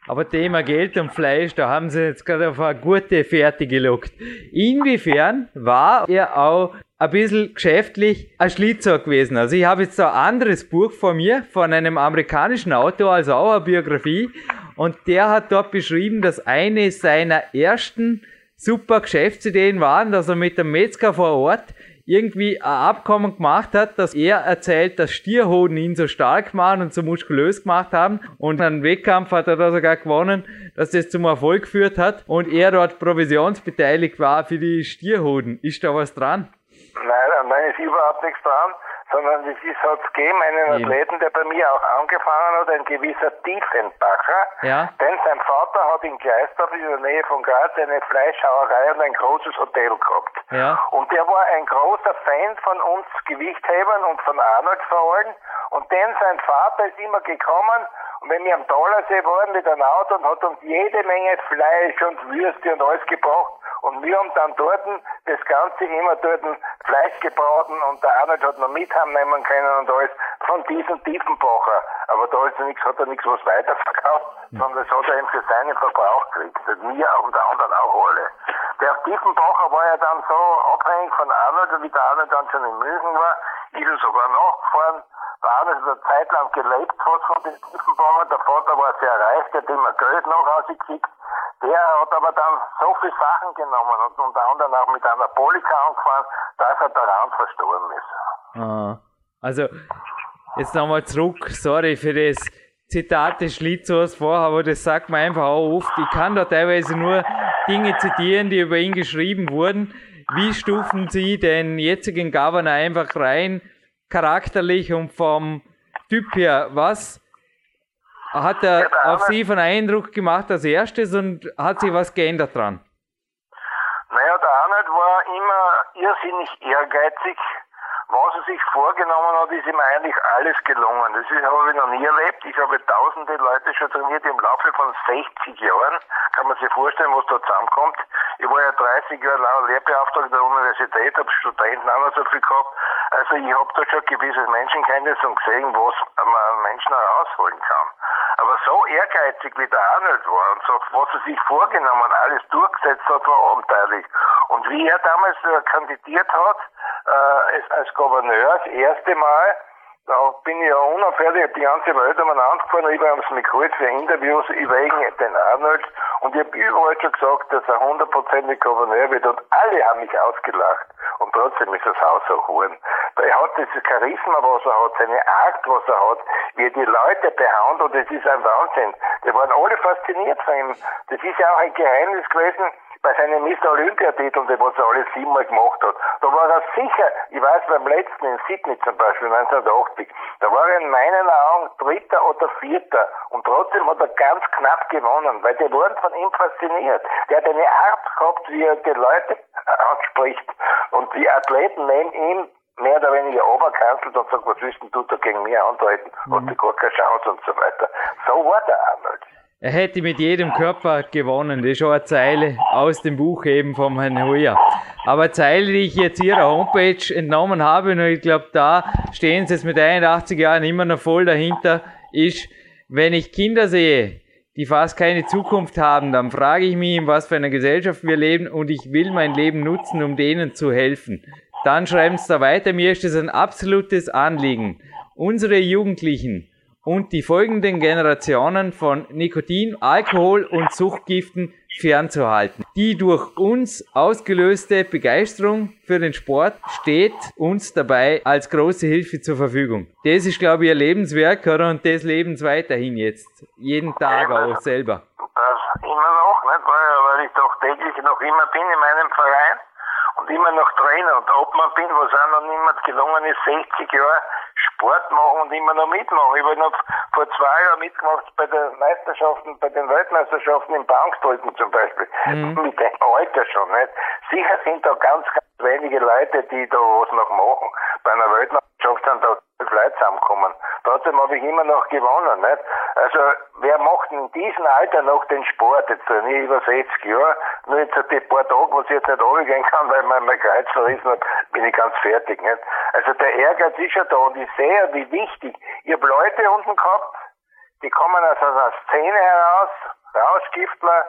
Speaker 1: Aber Thema Geld und Fleisch, da haben sie jetzt gerade auf eine gute Fährte gelockt. Inwiefern war er auch ein bisschen geschäftlich ein Schlitzer gewesen? Also ich habe jetzt ein anderes Buch von mir, von einem amerikanischen Autor, also auch eine Biografie. Und der hat dort beschrieben, dass eine seiner ersten super Geschäftsideen waren, dass er mit dem Metzger vor Ort irgendwie ein Abkommen gemacht hat, dass er erzählt, dass Stierhoden ihn so stark machen und so muskulös gemacht haben. Und einen Wettkampf hat er da sogar gewonnen, dass das zum Erfolg geführt hat und er dort provisionsbeteiligt war für die Stierhoden. Ist da was dran?
Speaker 4: Nein, nein, ist überhaupt nichts dran sondern es ist, hat gegeben einen ja. Athleten, der bei mir auch angefangen hat, ein gewisser Tiefenbacher. Ja. Denn sein Vater hat in Gleisdorf in der Nähe von Graz eine Fleischhauerei und ein großes Hotel gehabt. Ja. Und der war ein großer Fan von uns Gewichthebern und von Arnold vor allem. Und denn sein Vater ist immer gekommen wenn wir am Dollersee waren mit einem Auto und hat uns jede Menge Fleisch und Würste und alles gebracht. Und wir haben dann dort das Ganze immer dort Fleisch gebraten und der Arnold hat noch mit nehmen können und alles von diesem Tiefenbacher. Aber da ist nichts, hat er nichts was weiterverkauft, sondern das hat er eben für seinen Verbrauch gekriegt. Wir und der anderen auch alle. Der Tiefenbacher war ja dann so abhängig von Arnold wie der Arnold dann schon in München war, er sogar nachgefahren. Der Arnold hat eine Zeit lang gelebt fast von den Tiefenbacher. Der Vater war sehr reich, der hat immer Geld nach Hause geschickt. Der hat aber dann so viele Sachen genommen und unter anderem auch mit einer Polika angefahren, dass er daran verstorben ist.
Speaker 1: Ah, also, jetzt nochmal zurück, sorry für das Zitat des Schlitzers vorher, aber das sagt man einfach auch oft. Ich kann da teilweise nur Dinge zitieren, die über ihn geschrieben wurden. Wie stufen Sie den jetzigen Governor einfach rein, charakterlich und vom Typ her? Was hat er auf Sie von Eindruck gemacht als erstes und hat sich was geändert dran?
Speaker 4: Naja, der Arnold war immer irrsinnig ehrgeizig. Was er sich vorgenommen hat, ist ihm eigentlich alles gelungen. Das habe ich noch nie erlebt. Ich habe tausende Leute schon trainiert im Laufe von 60 Jahren. Kann man sich vorstellen, was da zusammenkommt. Ich war ja 30 Jahre lang Lehrbeauftragter der Universität, habe Studenten auch noch so viel gehabt. Also ich habe da schon gewisses Menschenkenntnis und gesehen, was man Menschen herausholen kann. Aber so ehrgeizig wie der Arnold war und so, was er sich vorgenommen, alles durchgesetzt hat, war abenteuerlich. Und wie er damals äh, kandidiert hat, äh, als Gouverneur, das erste Mal, da bin ich ja unauffällig die ganze Welt umeinander gefahren, ich habe mich geholt für Interviews über den Arnold und ich habe überall schon gesagt, dass er hundertprozentig Gouverneur wird und alle haben mich ausgelacht und trotzdem ist das Haus so hohen. Er hat dieses Charisma, was er hat, seine Art, was er hat, wie er die Leute behandelt, das ist ein Wahnsinn. Die waren alle fasziniert von ihm. Das ist ja auch ein Geheimnis gewesen, bei seinem Mr. Olympiatitel, den was er alle siebenmal gemacht hat, da war er sicher, ich weiß beim letzten in Sydney zum Beispiel, 1980, da war er in meinen Augen Dritter oder Vierter und trotzdem hat er ganz knapp gewonnen, weil die waren von ihm fasziniert. Der hat eine Art gehabt, wie er die Leute <laughs> anspricht und die Athleten neben ihm mehr oder weniger oberkanzelt und sagt, was willst du da gegen mich antreten? Mhm. Hast du gar keine Chance und so weiter. So war der Arnold.
Speaker 1: Er hätte mit jedem Körper gewonnen. Das ist schon eine Zeile aus dem Buch eben vom Herrn Hoyer. Aber eine Zeile, die ich jetzt Ihrer Homepage entnommen habe, und ich glaube, da stehen Sie jetzt mit 81 Jahren immer noch voll dahinter, ist, wenn ich Kinder sehe, die fast keine Zukunft haben, dann frage ich mich, in was für einer Gesellschaft wir leben und ich will mein Leben nutzen, um denen zu helfen. Dann schreiben Sie da weiter, mir ist es ein absolutes Anliegen, unsere Jugendlichen und die folgenden Generationen von Nikotin, Alkohol und Suchtgiften fernzuhalten. Die durch uns ausgelöste Begeisterung für den Sport steht uns dabei als große Hilfe zur Verfügung. Das ist, glaube ich, ihr Lebenswerk, oder? Und das leben sie weiterhin jetzt. Jeden Tag auch selber.
Speaker 4: Das immer noch, nicht? Weil, weil ich doch täglich noch immer bin in meinem Verein und immer noch Trainer und Obmann bin, was auch noch niemand gelungen ist, 60 Jahre Sport machen und immer noch mitmachen. Ich habe noch vor zwei Jahren mitgemacht bei den Meisterschaften, bei den Weltmeisterschaften im Bankdrücken zum Beispiel. Mhm. <laughs> Mit dem Alter schon, nicht? Sicher sind da ganz, ganz wenige Leute, die da was noch machen. Bei einer Weltmeisterschaft sind da zwölf Leute zusammengekommen. Trotzdem habe ich immer noch gewonnen, nicht? Also, wer macht in diesem Alter noch den Sport? Jetzt nicht über 60 Jahre, nur jetzt die paar Tage, wo ich jetzt nicht runtergehen kann, weil man mein Kreuz verrissen hat, bin ich ganz fertig, nicht? Also, der Ehrgeiz ist ja da und ich sehe, wie wichtig. Ich habe Leute unten gehabt, die kommen aus einer Szene heraus, Rauschgiftler,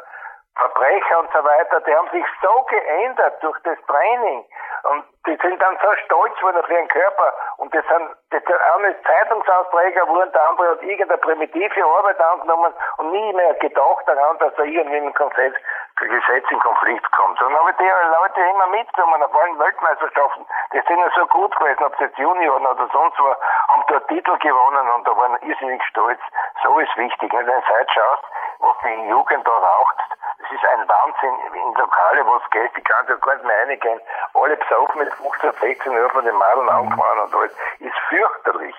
Speaker 4: Verbrecher und so weiter, die haben sich so geändert durch das Training. Und die sind dann so stolz geworden auf ihren Körper. Und das sind, das sind auch nicht Zeitungsausträger wurden, der andere hat irgendeine primitive Arbeit angenommen und nie mehr gedacht daran, dass er irgendwie in Gesetz, Gesetz in Konflikt kommt. Und dann habe ich die Leute immer mitgenommen auf allen Weltmeisterschaften. Die sind ja so gut gewesen, ob sie jetzt Junioren oder sonst was, haben dort Titel gewonnen und da waren irrsinnig stolz. So ist wichtig. Wenn du Zeit schaust, was die Jugend da raucht, das ist ein Wahnsinn in Lokale, wo es geht, die kann ja gar nicht mehr reingehen. Alle besoffen mit 15, 16 Uhr von den Madeln mhm. angefahren und alles. Ist fürchterlich.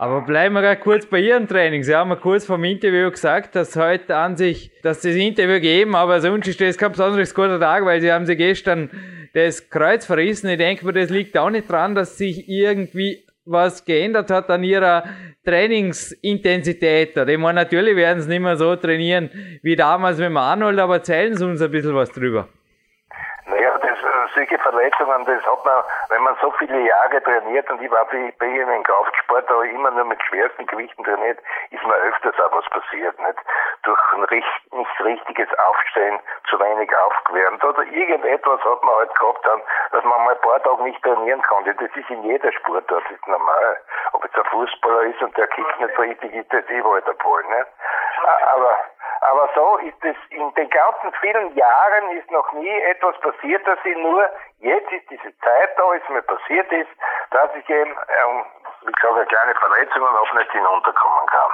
Speaker 1: Aber bleiben wir gerade kurz bei Ihrem Training. Sie haben mir kurz vom Interview gesagt, dass heute an sich, dass das Interview geben, aber sonst ist das kein besonders guter Tag, weil Sie haben Sie gestern das Kreuz verrissen. Ich denke mir, das liegt auch nicht dran, dass sich irgendwie was geändert hat an ihrer Trainingsintensität. Ich meine, natürlich werden sie nicht mehr so trainieren wie damals mit Arnold, aber erzählen Sie uns ein bisschen was drüber.
Speaker 4: Solche Verletzungen, das hat man, wenn man so viele Jahre trainiert und ich war bei, bei Ihnen im Kraftsport, da immer nur mit schwersten Gewichten trainiert, ist mir öfters auch was passiert, nicht? Durch ein nicht, nicht richtiges Aufstehen, zu wenig aufgewärmt oder irgendetwas hat man halt gehabt dann, dass man mal ein paar Tage nicht trainieren konnte. Das ist in jeder Sportart, das ist normal. Ob jetzt ein Fußballer ist und der kickt nicht so richtig, ist das überall der Fall, nicht? Aber aber so ist es in den ganzen vielen Jahren ist noch nie etwas passiert, dass ich nur jetzt ist diese Zeit da, als mir passiert ist, dass ich eben, ähm, wie gesagt, eine kleine Verletzung und auch nicht hinunterkommen kann.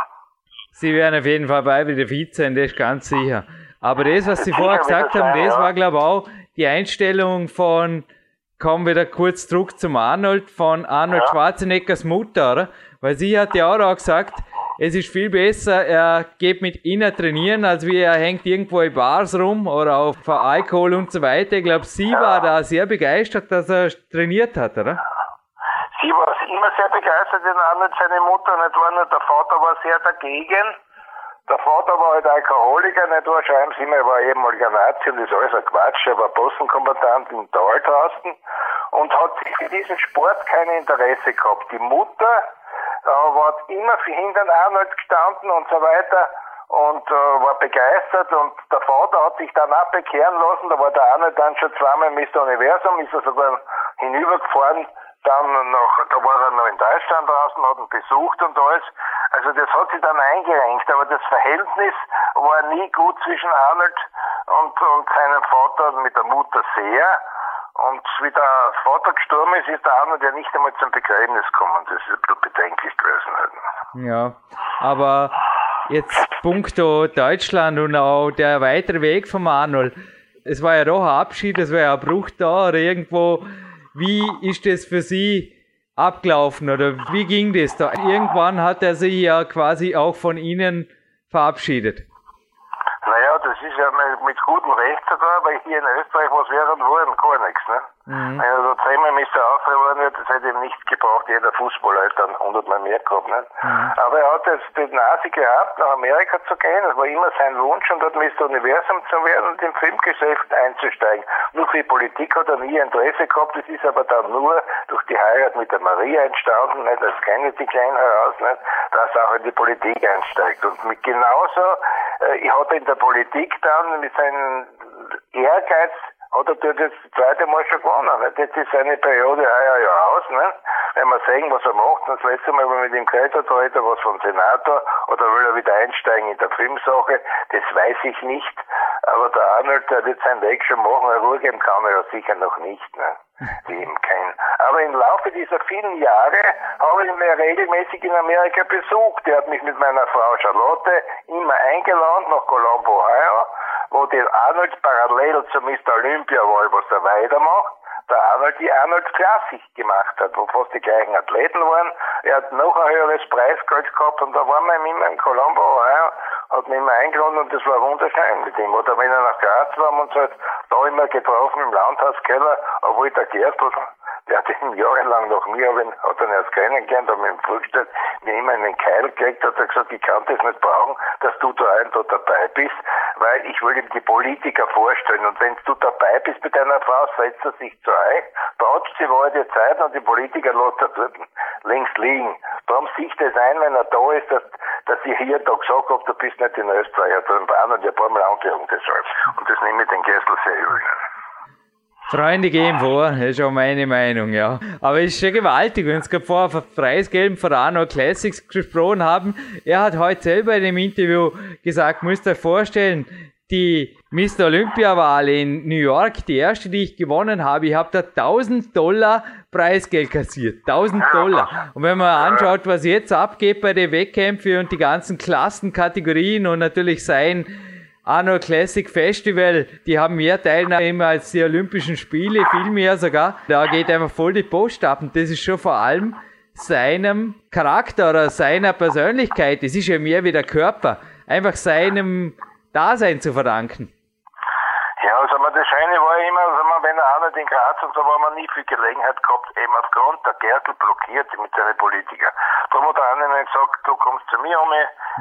Speaker 1: Sie werden auf jeden Fall bei wieder fit sein, das ist ganz sicher. Aber das, was Sie vorher gesagt haben, das war, glaube ich, auch die Einstellung von, kommen wir da kurz zurück zum Arnold, von Arnold ja. Schwarzeneggers Mutter, oder? Weil sie hat ja auch gesagt, es ist viel besser, er geht mit ihnen trainieren, als wie er hängt irgendwo in Bars rum oder auf Alkohol und so weiter. Ich glaube, sie war da sehr begeistert, dass er trainiert hat, oder?
Speaker 4: Sie war immer sehr begeistert, in Arnold seine Mutter nicht war, nur der Vater war sehr dagegen. Der Vater war halt Alkoholiker, nicht Sie mir, er war ehemaliger Nazi und ist alles ein Quatsch. Er war Postenkommandant im Tal draußen und hat für diesen Sport kein Interesse gehabt. Die Mutter äh, war immer für hinter Arnold gestanden und so weiter und äh, war begeistert und der Vater hat sich dann auch bekehren lassen, da war der Arnold dann schon zweimal Mr. Universum, ist er sogar hinübergefahren, dann noch, da war er noch in Deutschland draußen, hat ihn besucht und alles. Also das hat sich dann eingerenkt, aber das Verhältnis war nie gut zwischen Arnold und, und seinem Vater und mit der Mutter sehr. Und wie der Vater gestorben ist, ist der Arnold ja nicht einmal zum Begräbnis gekommen. Das ist bedenklich gewesen. Halt.
Speaker 1: Ja, aber jetzt punkto Deutschland und auch der weitere Weg vom Arnold. Es war ja doch ein Abschied, es war ja ein Bruch da oder irgendwo. Wie ist das für Sie abgelaufen oder wie ging das da? Irgendwann hat er sich ja quasi auch von Ihnen verabschiedet.
Speaker 4: Ist ja mit gutem Recht sogar, weil hier in Österreich was wären worden, gar nichts. Ne? Mhm. Wenn er da zehnmal Mr. aufhören wird, das hätte ihm nichts gebraucht. Jeder Fußballer hätte dann hundertmal mehr gehabt. Ne? Mhm. Aber er hat jetzt die Nase gehabt, nach Amerika zu gehen. Das war immer sein Wunsch und dort Mr. Universum zu werden und im Filmgeschäft einzusteigen. Nur für die Politik hat er nie Interesse gehabt. Das ist aber dann nur durch die Heirat mit der Maria entstanden, nicht als Kennedy klein heraus, nicht? dass er auch in die Politik einsteigt. Und mit genauso äh, hat er in der Politik dann mit seinem Ehrgeiz hat er dort jetzt das zweite Mal schon gewonnen. Nicht? Jetzt ist seine Periode heuer ja aus. Ne? Wenn wir sehen, was er macht, das letzte Mal, wenn wir mit ihm geredet hat, hat er was vom Senator oder will er wieder einsteigen in der Filmsache, das weiß ich nicht. Aber der Arnold, der wird seinen Weg schon machen, Ruhe geben kann er ja sicher noch nicht. Ne? <laughs> Wie ihm kein. Aber im Laufe dieser vielen Jahre habe ich ihn regelmäßig in Amerika besucht. Der hat mich mit meiner Frau Charlotte immer eingeladen nach Colombo, Ohio wo der Arnold parallel zu Mr. Olympia er weitermacht, der Arnold die Arnold Classic gemacht hat, wo fast die gleichen Athleten waren. Er hat noch ein höheres Preisgeld gehabt und da waren wir immer in Colombo, ja, hat mich immer eingeladen und das war wunderschön mit ihm. Oder wenn er nach Graz war, haben wir uns halt da immer getroffen im Landhauskeller, obwohl der Gerstl der ihn jahrelang nach mir, aber hat ihn erst kennengelernt, hat mir im Frühstück mir immer in den Keil gelegt, hat er gesagt, ich kann das nicht brauchen, dass du da ein da dabei bist, weil ich will ihm die Politiker vorstellen und wenn du dabei bist mit deiner Frau, setzt er sich zu euch, tauscht sie wohl die Zeit und die Politiker lässt er dort links liegen. Darum sieht es ein, wenn er da ist, dass, dass ich hier da gesagt habe, du bist nicht in Österreich, er hat in Bayern und ein paar Mal angehört deshalb. Und das nehme ich den Gessel sehr übel.
Speaker 1: Freunde gehen vor, das ist auch meine Meinung, ja. Aber es ist schon gewaltig, wenn uns gerade vorher von preisgelben Verano Classics gesprochen haben. Er hat heute selber in dem Interview gesagt, müsst ihr vorstellen, die Mr. Olympia-Wahl in New York, die erste, die ich gewonnen habe, ich habe da 1000 Dollar Preisgeld kassiert. 1000 Dollar. Und wenn man anschaut, was jetzt abgeht bei den Wettkämpfen und die ganzen Klassenkategorien und natürlich sein Arno Classic Festival, die haben mehr Teilnehmer als die Olympischen Spiele, viel mehr sogar. Da geht einfach voll die Post ab und das ist schon vor allem seinem Charakter oder seiner Persönlichkeit. Das ist ja mehr wie der Körper. Einfach seinem Dasein zu verdanken.
Speaker 4: Ja, also das Schöne war immer, also wenn er nicht in Graz und so war man nie viel Gelegenheit gehabt, eben aufgrund der Gärtel blockiert mit seinen Politikern. Darum hat der andere gesagt, du kommst zu mir um,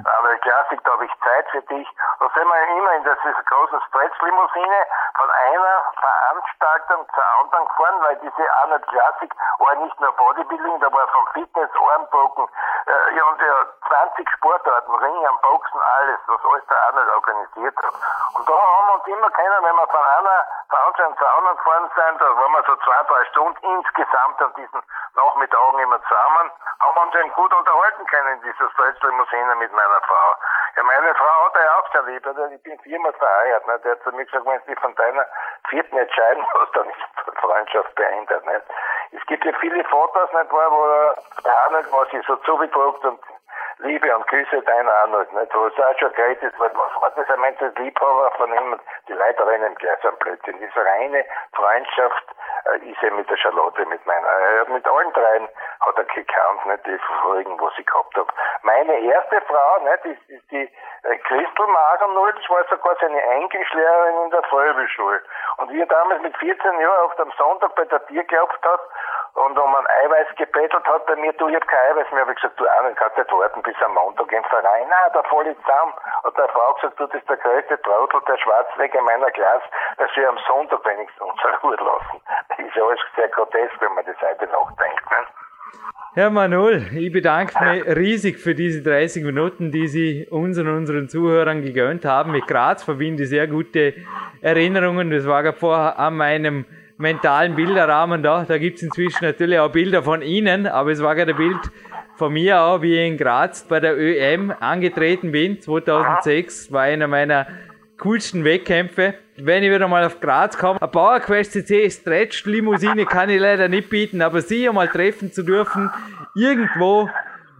Speaker 4: aber Klassik, da habe ich Zeit für dich. Da sind wir immer in dieser großen Stretch-Limousine von einer Veranstaltung zur anderen gefahren, weil diese Arnold Klassik war nicht nur Bodybuilding, da war vom Fitness, Armbroken, äh, ja, und ja, 20 Sportarten, Ring am Boxen, alles, was alles der Arnold organisiert hat. Und da haben wir uns immer kennen, wenn wir von einer Veranstaltung zur anderen gefahren sind, da waren wir so zwei, drei Stunden insgesamt an diesen Nachmittagen immer zusammen, haben wir uns eben gut unterhalten können in dieser Stretch-Limousine mit meiner Frau. Ja, meine Frau hat er auch sehr lieb, ich bin viermal verheiratet, ne? der hat zu mir gesagt, wenn du dich von deiner vierten entscheiden musst, <laughs> dann ist die Freundschaft beendet, nicht? Es gibt ja viele Fotos, nicht wo der Arnold was sich so zugedruckt und Liebe und Küsse dein Arnold, nicht? Wo es auch schon great ist, weil was das ein Mensch als Liebhaber von ihm? Die Leute rennen gleich am Blödsinn. Diese reine Freundschaft äh, ist er mit der Charlotte, mit meiner, äh, mit allen dreien hat er gekannt, nicht die vorigen, was ich gehabt habe. Meine erste Frau, nicht, ist, ist die äh, Christel Magennull, das war sogar seine Englischlehrerin in der Volksschule. Und wie er damals mit 14 Jahren auf dem Sonntag bei der Tier gehabt hat, und um ein Eiweiß gebettelt hat bei mir, du, ich hab kein Eiweiß mehr. Hab ich gesagt, du Arne, kannst nicht warten bis am Montag im Verein. Nein, da voll ich zusammen. Und der Frau gesagt, du, das ist der größte Trottel, der Schwarzweg in meiner Klasse, dass wir am Sonntag wenigstens unsere Ruhe <laughs> lassen. Das ist alles sehr grotesk, wenn man das heute nachdenkt. Ne?
Speaker 1: Herr Manuel, ich bedanke mich riesig für diese 30 Minuten, die Sie uns und unseren Zuhörern gegönnt haben. Mit Graz verbinde ich sehr gute Erinnerungen. Das war gerade vorher an meinem mentalen Bilderrahmen da. Da gibt es inzwischen natürlich auch Bilder von Ihnen, aber es war gerade ein Bild von mir auch, wie ich in Graz bei der ÖM angetreten bin. 2006 war einer meiner coolsten Wettkämpfe. Wenn ich wieder mal auf Graz komme, ein PowerQuest CC Stretch Limousine kann ich leider nicht bieten, aber Sie einmal treffen zu dürfen, irgendwo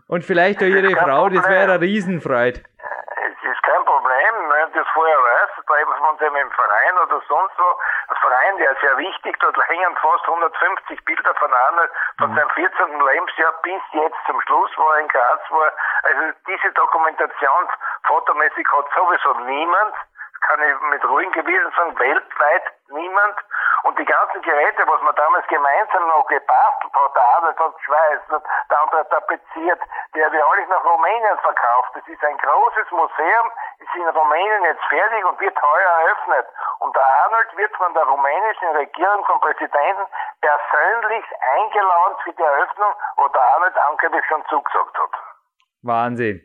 Speaker 1: und vielleicht auch Ihre Frau, das wäre eine Riesenfreude.
Speaker 4: Es ist kein Problem, wenn das vorher weiß, treffen wir uns eben im Verein oder sonst wo. Verein, der ist sehr wichtig, dort hängen fast 150 Bilder von Arnold von mhm. seinem 14. Lebensjahr bis jetzt zum Schluss, wo er in Graz war. Also diese Dokumentation fotomäßig hat sowieso niemand kann ich mit ruhigem Gewissen sagen, weltweit niemand. Und die ganzen Geräte, was man damals gemeinsam noch gebastelt hat, der eine hat geschweißt, der andere tapeziert, der wird alles nach Rumänien verkauft. Das ist ein großes Museum, ist in Rumänien jetzt fertig und wird heuer eröffnet. Und der Arnold wird von der rumänischen Regierung, vom Präsidenten, persönlich eingeladen für die Eröffnung, wo der Arnold angeblich schon zugesagt hat.
Speaker 1: Wahnsinn.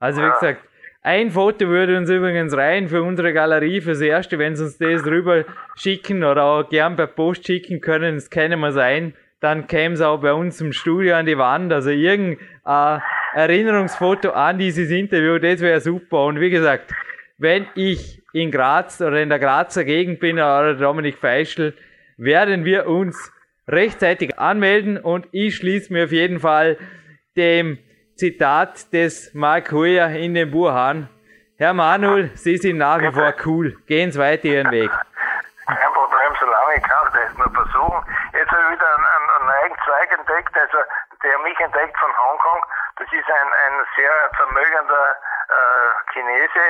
Speaker 1: Also wie ja. gesagt, ein Foto würde uns übrigens rein für unsere Galerie fürs Erste, wenn Sie uns das rüber schicken oder auch gern per Post schicken können, das kennen wir sein. Dann käme es auch bei uns im Studio an die Wand. Also irgendein Erinnerungsfoto an dieses Interview, das wäre super. Und wie gesagt, wenn ich in Graz oder in der Grazer Gegend bin oder Dominik Feischl, werden wir uns rechtzeitig anmelden und ich schließe mir auf jeden Fall dem Zitat des Mark Hoyer in den Buch an. Herr Manuel, Sie sind nach wie vor cool. Gehen Sie weiter Ihren Weg.
Speaker 4: Kein Problem, solange ich kann, das nur versuchen. Jetzt habe ich wieder einen, einen, einen neuen Zweig entdeckt, also der mich entdeckt von Hongkong. Das ist ein, ein sehr vermögender äh, Chinese,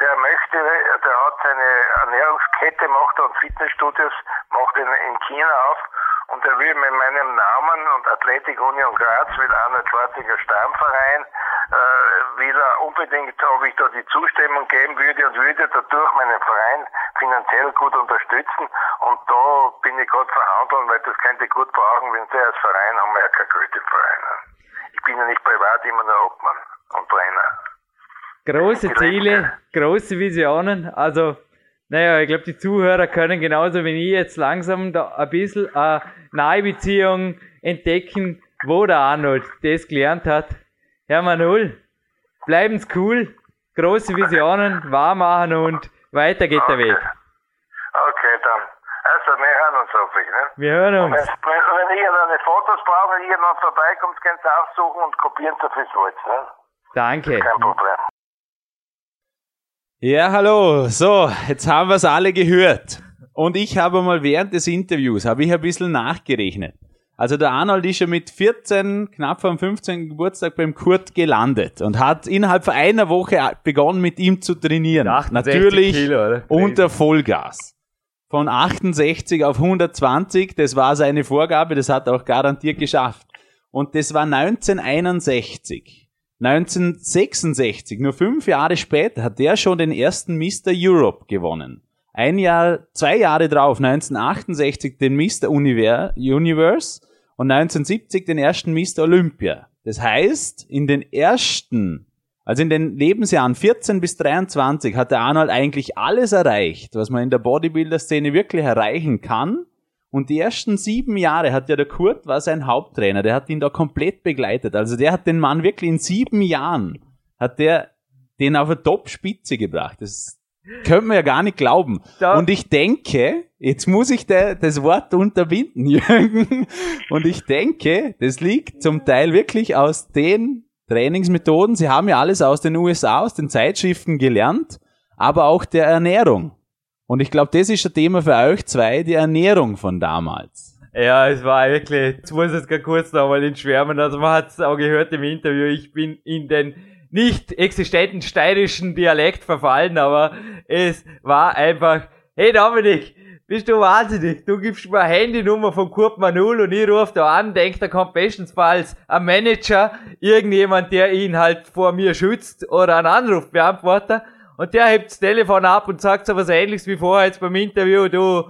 Speaker 4: der möchte, der hat seine Ernährungskette, macht und Fitnessstudios, macht in, in China auf und er will mit meinem Namen und Athletik Union Graz mit Arnold Schwarziger Stammverein äh, will er unbedingt, ob ich da die Zustimmung geben würde und würde dadurch meinen Verein finanziell gut unterstützen. Und da bin ich gerade verhandeln, weil das könnte ich gut brauchen, wenn sie als Verein haben wir ja kein Geld im Verein. Ich bin ja nicht privat immer nur Obmann und Trainer.
Speaker 1: Große Ziele, große Visionen. Also, naja, ich glaube, die Zuhörer können genauso wie ich jetzt langsam da ein bisschen eine nahe Beziehung entdecken, wo der Arnold das gelernt hat. Herr Manuel, bleiben's cool, große Visionen, wahr machen und weiter geht der Weg.
Speaker 4: Okay, dann. Also, wir hören uns hoffentlich, ne?
Speaker 1: Wir hören
Speaker 4: Und wenn,
Speaker 1: uns.
Speaker 4: wenn, wenn ihr dann Fotos braucht, wenn jemand vorbeikommt, könnt ihr aufsuchen und kopieren so viel Salz, ne?
Speaker 1: Danke.
Speaker 4: Kein Problem.
Speaker 3: Ja, hallo. So, jetzt haben wir es alle gehört. Und ich habe mal während des Interviews, habe ich ein bisschen nachgerechnet. Also der Arnold ist ja mit 14, knapp vor dem 15. Geburtstag beim Kurt gelandet und hat innerhalb von einer Woche begonnen mit ihm zu trainieren.
Speaker 1: 68
Speaker 3: Natürlich
Speaker 1: Kilo,
Speaker 3: unter Vollgas. Von 68 auf 120, das war seine Vorgabe, das hat er auch garantiert geschafft. Und das war 1961. 1966, nur fünf Jahre später, hat der schon den ersten Mr. Europe gewonnen. Ein Jahr, zwei Jahre drauf, 1968 den Mr. Univer Universe und 1970 den ersten Mr. Olympia. Das heißt, in den ersten, also in den Lebensjahren 14 bis 23 hat der Arnold eigentlich alles erreicht, was man in der Bodybuilder-Szene wirklich erreichen kann. Und die ersten sieben Jahre hat ja der Kurt war sein Haupttrainer, der hat ihn da komplett begleitet. Also der hat den Mann wirklich in sieben Jahren, hat der den auf eine Top-Spitze gebracht. Das können wir ja gar nicht glauben.
Speaker 1: Da-
Speaker 3: Und ich denke, jetzt muss ich der, das Wort unterbinden, <laughs> Jürgen. Und ich denke, das liegt zum Teil wirklich aus den Trainingsmethoden. Sie haben ja alles aus den USA, aus den Zeitschriften gelernt, aber auch der Ernährung. Und ich glaube, das ist ein Thema für euch zwei, die Ernährung von damals.
Speaker 1: Ja, es war wirklich, jetzt muss ich jetzt gar kurz nochmal in Schwärmen, also man hat es auch gehört im Interview, ich bin in den nicht existenten steirischen Dialekt verfallen, aber es war einfach, hey Dominik, bist du wahnsinnig, du gibst mir eine Handynummer von Kurt Manul und ich rufe da an, denkt, da kommt bestensfalls ein Manager, irgendjemand, der ihn halt vor mir schützt oder ein Anrufbeantworter und der hebt das Telefon ab und sagt so was ähnliches wie vorher jetzt beim Interview, du,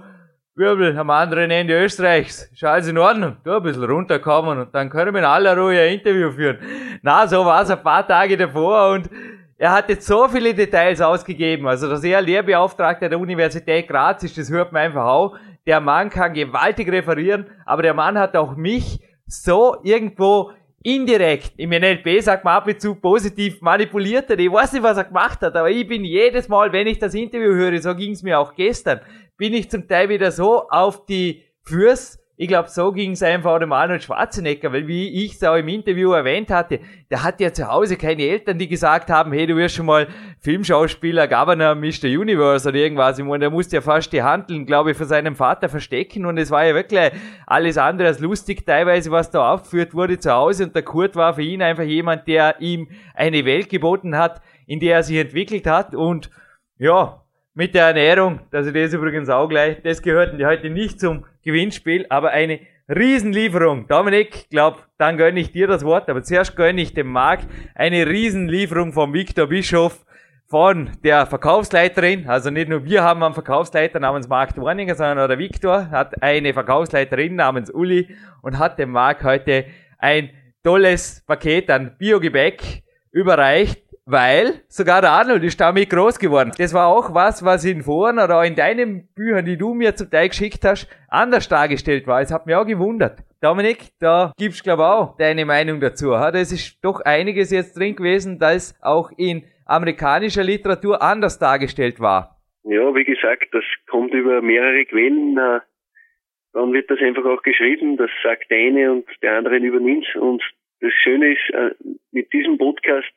Speaker 1: Wirbel am anderen Ende Österreichs. Alles in Ordnung. Du ein bisschen runterkommen und dann können wir in aller Ruhe ein Interview führen. Na, so war es ein paar Tage davor und er hat jetzt so viele Details ausgegeben. Also, dass er Lehrbeauftragter der Universität Graz ist, das hört man einfach auch. Der Mann kann gewaltig referieren, aber der Mann hat auch mich so irgendwo indirekt, im NLP sagt man ab und zu positiv manipuliert hat. Ich weiß nicht, was er gemacht hat, aber ich bin jedes Mal, wenn ich das Interview höre, so ging es mir auch gestern, bin ich zum Teil wieder so auf die Fürs. Ich glaube, so ging es einfach dem Arnold Schwarzenegger, weil wie ich es auch im Interview erwähnt hatte, der hat ja zu Hause keine Eltern, die gesagt haben, hey, du wirst schon mal Filmschauspieler, Governor, Mr. Universe oder irgendwas. Ich meine, der musste ja fast die Handeln, glaube ich, von seinem Vater verstecken und es war ja wirklich alles andere als lustig teilweise, was da aufgeführt wurde zu Hause und der Kurt war für ihn einfach jemand, der ihm eine Welt geboten hat, in der er sich entwickelt hat und ja, mit der Ernährung, das übrigens auch gleich, das gehört heute nicht zum Gewinnspiel, aber eine Riesenlieferung. Dominik, glaub, dann gönne ich dir das Wort, aber zuerst gönne ich dem Marc eine Riesenlieferung vom Viktor Bischof von der Verkaufsleiterin, also nicht nur wir haben einen Verkaufsleiter namens Marc Dorninger, sondern auch der Viktor hat eine Verkaufsleiterin namens Uli und hat dem Marc heute ein tolles Paket an Biogebäck überreicht, weil sogar der Arnold ist damit groß geworden. Das war auch was, was in Foren oder auch in deinen Büchern, die du mir zum Teil geschickt hast, anders dargestellt war. Es hat mich auch gewundert. Dominik, da gibst glaube auch deine Meinung dazu. Das ist doch einiges jetzt drin gewesen, das auch in amerikanischer Literatur anders dargestellt war.
Speaker 2: Ja, wie gesagt, das kommt über mehrere Quellen. Dann wird das einfach auch geschrieben. Das sagt der eine und der andere übernimmt. Und das Schöne ist, äh, mit diesem Podcast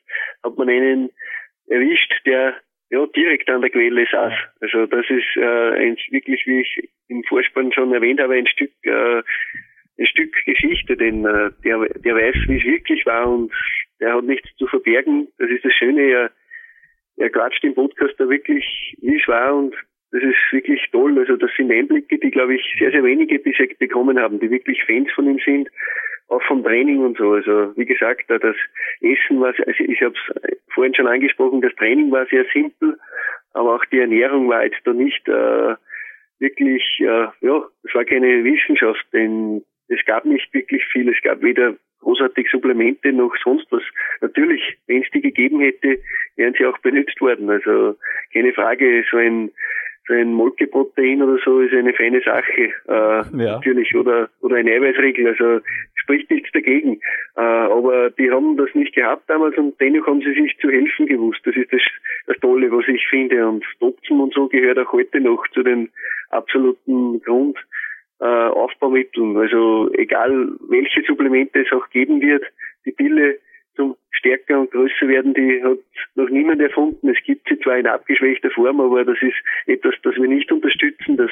Speaker 2: hat man einen erwischt, der ja direkt an der Quelle saß. Also das ist äh, ein, wirklich, wie ich im Vorspann schon erwähnt habe, ein Stück äh, ein Stück Geschichte, denn äh, der, der weiß, wie es wirklich war und der hat nichts zu verbergen. Das ist das Schöne, er, er quatscht im Podcast da wirklich, wie es war und das ist wirklich toll. Also das sind Einblicke, die, glaube ich, sehr, sehr wenige bisher bekommen haben, die wirklich Fans von ihm sind, auch vom Training und so. Also wie gesagt, das Essen war, also ich habe es vorhin schon angesprochen, das Training war sehr simpel, aber auch die Ernährung war jetzt da nicht äh, wirklich, äh, ja, es war keine Wissenschaft, denn es gab nicht wirklich viel. Es gab weder großartig Supplemente noch sonst was. Natürlich, wenn es die gegeben hätte, wären sie auch benutzt worden. Also keine Frage, so ein so ein Molkeprotein oder so ist eine feine Sache, äh, ja. natürlich, oder, oder ein Eiweißriegel, also spricht nichts dagegen. Äh, aber die haben das nicht gehabt damals und dennoch haben sie sich zu helfen gewusst. Das ist das, das Tolle, was ich finde. Und Topfen und so gehört auch heute noch zu den absoluten Grund, äh, Aufbaumitteln. Also egal, welche Supplemente es auch geben wird, die Pille zum stärker und größer werden, die hat noch niemand erfunden. Es gibt sie zwar in abgeschwächter Form, aber das ist etwas, das wir nicht unterstützen. Das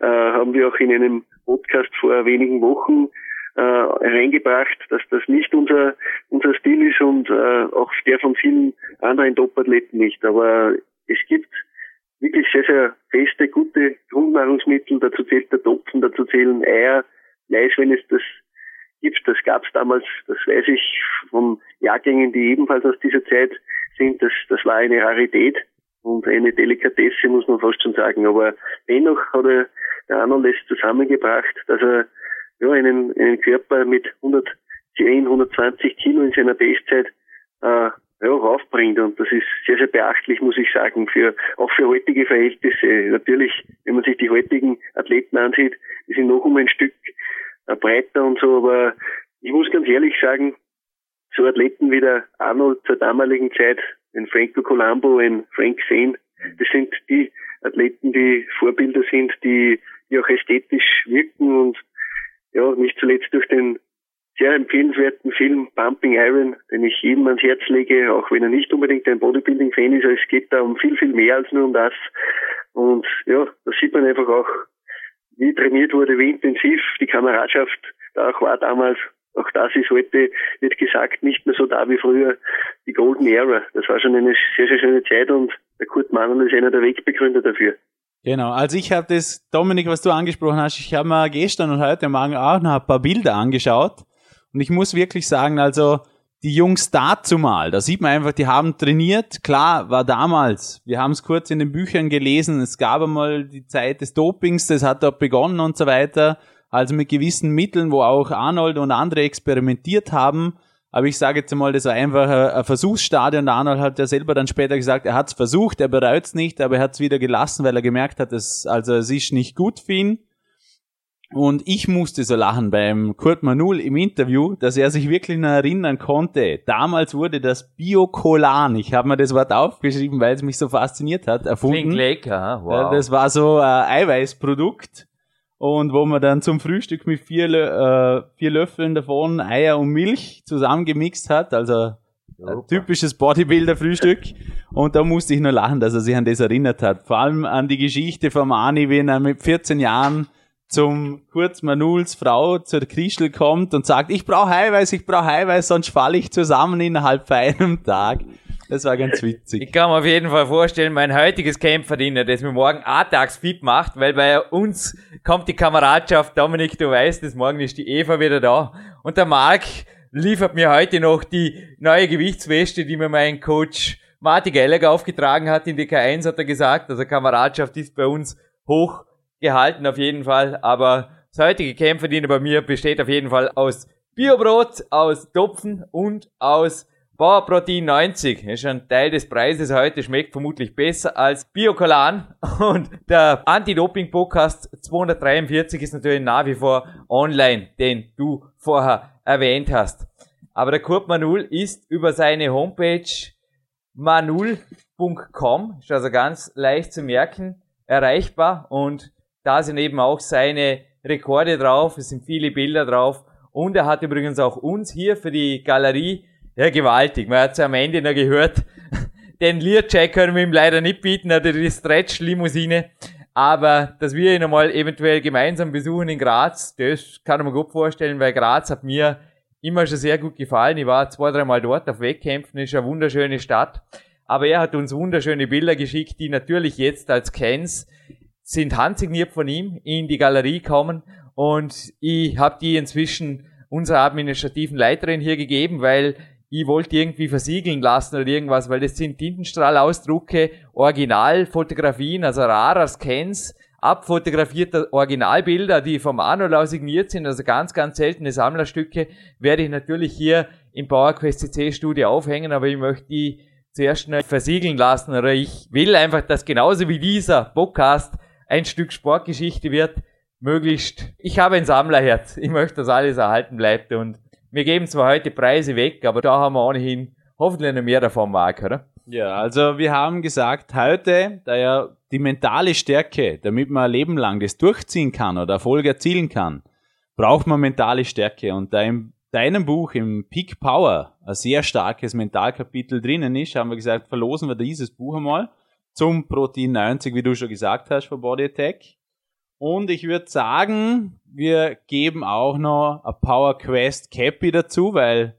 Speaker 2: äh, haben wir auch in einem Podcast vor wenigen Wochen äh, reingebracht, dass das nicht unser unser Stil ist und äh, auch der von vielen anderen Top-Athleten nicht. Aber es gibt wirklich sehr, sehr feste, gute Grundnahrungsmittel. Dazu zählt der Topfen, dazu zählen Eier, Mais, wenn es das gibt. Das gab es damals, das weiß ich von Jahrgängen, die ebenfalls aus dieser Zeit sind. Das, das war eine Rarität und eine Delikatesse, muss man fast schon sagen. Aber dennoch hat er, der Arnold es zusammengebracht, dass er ja, einen, einen Körper mit 110, 120 Kilo in seiner Bestzeit äh, ja, raufbringt. Und das ist sehr, sehr beachtlich, muss ich sagen, für, auch für heutige Verhältnisse. Natürlich, wenn man sich die heutigen Athleten ansieht, die sind noch um ein Stück breiter und so, aber ich muss ganz ehrlich sagen, so Athleten wie der Arnold zur damaligen Zeit, ein Franco Colombo, ein Frank Zane, das sind die Athleten, die Vorbilder sind, die, die auch ästhetisch wirken und ja, nicht zuletzt durch den sehr empfehlenswerten Film Pumping Iron, den ich jedem ans Herz lege, auch wenn er nicht unbedingt ein Bodybuilding-Fan ist. Es geht da um viel, viel mehr als nur um das. Und ja, da sieht man einfach auch, wie trainiert wurde, wie intensiv die Kameradschaft da auch war damals. Auch das ist heute, wird gesagt, nicht mehr so da wie früher. Die Golden Era. Das war schon eine sehr, sehr schöne Zeit und der Kurt Mann ist einer der Wegbegründer dafür.
Speaker 3: Genau, also ich habe das, Dominik, was du angesprochen hast, ich habe mir gestern und heute Morgen auch noch ein paar Bilder angeschaut und ich muss wirklich sagen, also die Jungs dazu mal, da sieht man einfach, die haben trainiert. Klar, war damals, wir haben es kurz in den Büchern gelesen, es gab einmal die Zeit des Dopings, das hat dort begonnen und so weiter. Also mit gewissen Mitteln, wo auch Arnold und andere experimentiert haben. Aber ich sage jetzt mal, das war einfach ein Versuchsstadion. Der Arnold hat ja selber dann später gesagt, er hat es versucht, er bereut es nicht, aber er hat es wieder gelassen, weil er gemerkt hat, dass, also es ist nicht gut für ihn. Und ich musste so lachen beim Kurt Manul im Interview, dass er sich wirklich noch erinnern konnte. Damals wurde das Biokolan, ich habe mir das Wort aufgeschrieben, weil es mich so fasziniert hat, erfunden. Klingt
Speaker 1: lecker, wow.
Speaker 3: Das war so ein Eiweißprodukt und wo man dann zum Frühstück mit vier, äh, vier Löffeln davon Eier und Milch zusammengemixt hat, also ein typisches Bodybuilder-Frühstück. Und da musste ich nur lachen, dass er sich an das erinnert hat. Vor allem an die Geschichte vom Ani, wenn er mit 14 Jahren zum Kurz Manuls Frau zur Krischel kommt und sagt, ich brauche Eiweiß, ich brauche Eiweiß, sonst falle ich zusammen innerhalb von einem Tag. Das war ganz witzig.
Speaker 1: Ich kann mir auf jeden Fall vorstellen, mein heutiges Kämpferdiener, das mir morgen A-Tags fit macht, weil bei uns kommt die Kameradschaft, Dominik, du weißt es, morgen ist die Eva wieder da. Und der Marc liefert mir heute noch die neue Gewichtsweste, die mir mein Coach Martin Gallagher aufgetragen hat in die K1, hat er gesagt. Also Kameradschaft ist bei uns hoch gehalten auf jeden Fall, aber das heutige Kämpferdiener bei mir besteht auf jeden Fall aus Biobrot, aus Topfen und aus Bauerprotein 90. Das ist ein Teil des Preises heute, schmeckt vermutlich besser als Biokolan. <laughs> Und der Anti-Doping-Podcast 243 ist natürlich nach wie vor online, den du vorher erwähnt hast. Aber der Kurt Manul ist über seine Homepage manul.com, ist also ganz leicht zu merken, erreichbar und da sind eben auch seine Rekorde drauf, es sind viele Bilder drauf. Und er hat übrigens auch uns hier für die Galerie, ja gewaltig, man hat es am Ende noch gehört, <laughs> den Learcheck können wir ihm leider nicht bieten, oder die Stretch-Limousine. Aber dass wir ihn einmal eventuell gemeinsam besuchen in Graz, das kann mir gut vorstellen, weil Graz hat mir immer schon sehr gut gefallen. Ich war zwei, dreimal dort auf Wettkämpfen, ist eine wunderschöne Stadt. Aber er hat uns wunderschöne Bilder geschickt, die natürlich jetzt als Cans sind handsigniert von ihm in die Galerie kommen. Und ich habe die inzwischen unserer administrativen Leiterin hier gegeben, weil ich wollte irgendwie versiegeln lassen oder irgendwas, weil das sind Tintenstrahlausdrucke, Originalfotografien, also rarer Scans, abfotografierte Originalbilder, die vom Arnold signiert sind, also ganz, ganz seltene Sammlerstücke, werde ich natürlich hier im PowerQuest CC Studio aufhängen, aber ich möchte die zuerst schnell versiegeln lassen oder ich will einfach, dass genauso wie dieser Podcast ein Stück Sportgeschichte wird, möglichst, ich habe ein Sammlerherz, ich möchte, dass alles erhalten bleibt und wir geben zwar heute Preise weg, aber da haben wir ohnehin hoffentlich noch mehr davon, Marc, oder?
Speaker 3: Ja, also wir haben gesagt, heute, da ja die mentale Stärke, damit man ein Leben lang das durchziehen kann oder Erfolg erzielen kann, braucht man mentale Stärke. Und da in deinem Buch im Peak Power ein sehr starkes Mentalkapitel drinnen ist, haben wir gesagt, verlosen wir dieses Buch einmal zum Protein 90, wie du schon gesagt hast, von Body Attack. Und ich würde sagen, wir geben auch noch ein Power Quest Cappy dazu, weil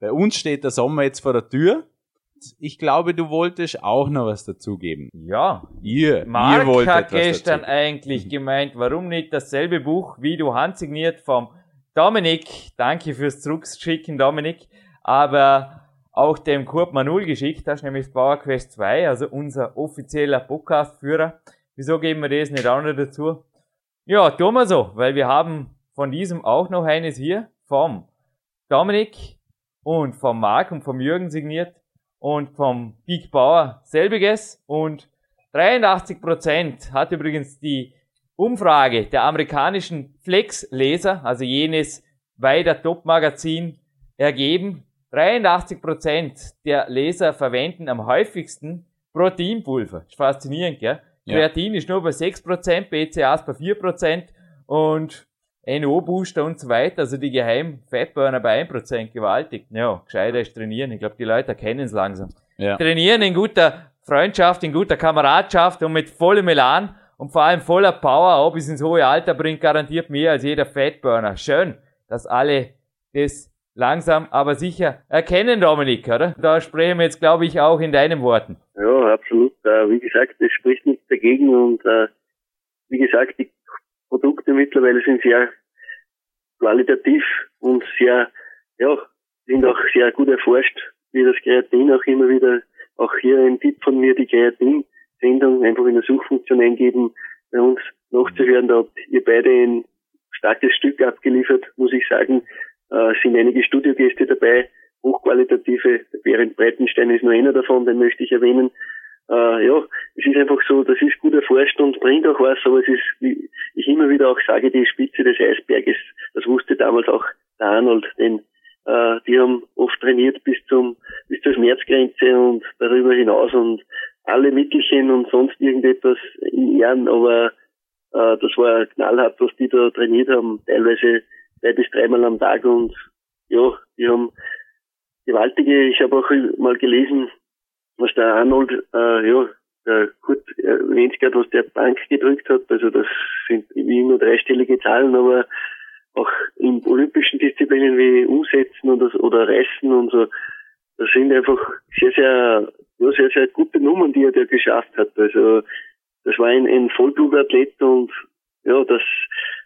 Speaker 3: bei uns steht der Sommer jetzt vor der Tür. Ich glaube, du wolltest auch noch was dazugeben.
Speaker 1: Ja.
Speaker 3: Ihr,
Speaker 1: Mark
Speaker 3: ihr wolltet
Speaker 1: hat gestern
Speaker 3: dazu.
Speaker 1: eigentlich gemeint, warum nicht dasselbe Buch wie du handsigniert vom Dominik. Danke fürs Zurückschicken, Dominik. Aber auch dem Kurt Manul geschickt hast, nämlich Power Quest 2, also unser offizieller Podcast-Führer. Wieso geben wir das nicht auch noch dazu? Ja, tun wir so, weil wir haben von diesem auch noch eines hier vom Dominik und vom Marc und vom Jürgen signiert und vom Big Bauer selbiges und 83% hat übrigens die Umfrage der amerikanischen Flex-Leser, also jenes Weider Top-Magazin, ergeben. 83% der Leser verwenden am häufigsten Proteinpulver. Ist faszinierend, gell?
Speaker 3: Ja.
Speaker 1: Kreatin ist nur bei 6%, BCAAs bei 4% und NO-Booster und so weiter, also die geheimen Fettburner bei 1%, gewaltig. Ja, gescheiter ist trainieren. Ich glaube, die Leute erkennen es langsam.
Speaker 3: Ja.
Speaker 1: Trainieren in guter Freundschaft, in guter Kameradschaft und mit vollem Elan und vor allem voller Power, auch bis ins hohe Alter bringt garantiert mehr als jeder Fettburner. Schön, dass alle das langsam, aber sicher erkennen, Dominik, oder? Da sprechen wir jetzt, glaube ich, auch in deinen Worten.
Speaker 2: Ja, absolut. Äh, wie gesagt, es spricht nichts dagegen und äh, wie gesagt, die Produkte mittlerweile sind sehr qualitativ und sehr, ja, sind auch sehr gut erforscht, wie das Kreatin auch immer wieder, auch hier ein Tipp von mir, die Kreatin-Sendung einfach in der Suchfunktion eingeben, bei uns nachzuhören, da habt ihr beide ein starkes Stück abgeliefert, muss ich sagen, äh, sind einige Studiogäste dabei, hochqualitative, Berend Breitenstein ist nur einer davon, den möchte ich erwähnen. Äh, ja, es ist einfach so, das ist gut erforscht und bringt auch was, aber es ist, wie ich immer wieder auch sage, die Spitze des Eisberges. Das wusste damals auch der Arnold, denn äh, die haben oft trainiert bis zum bis zur Schmerzgrenze und darüber hinaus und alle Mittelchen und sonst irgendetwas in Ehren, aber äh, das war knallhart, was die da trainiert haben, teilweise zwei bis dreimal am Tag und ja, die haben gewaltige, ich habe auch mal gelesen, was der Arnold, äh, ja, der Kurt erwähnt was der Bank gedrückt hat, also das sind wie nur dreistellige Zahlen, aber auch in olympischen Disziplinen wie Umsetzen oder, oder Reißen und so, das sind einfach sehr, sehr, ja, sehr, sehr gute Nummern, die er da geschafft hat. Also das war ein, ein Vollblutathlet und ja, das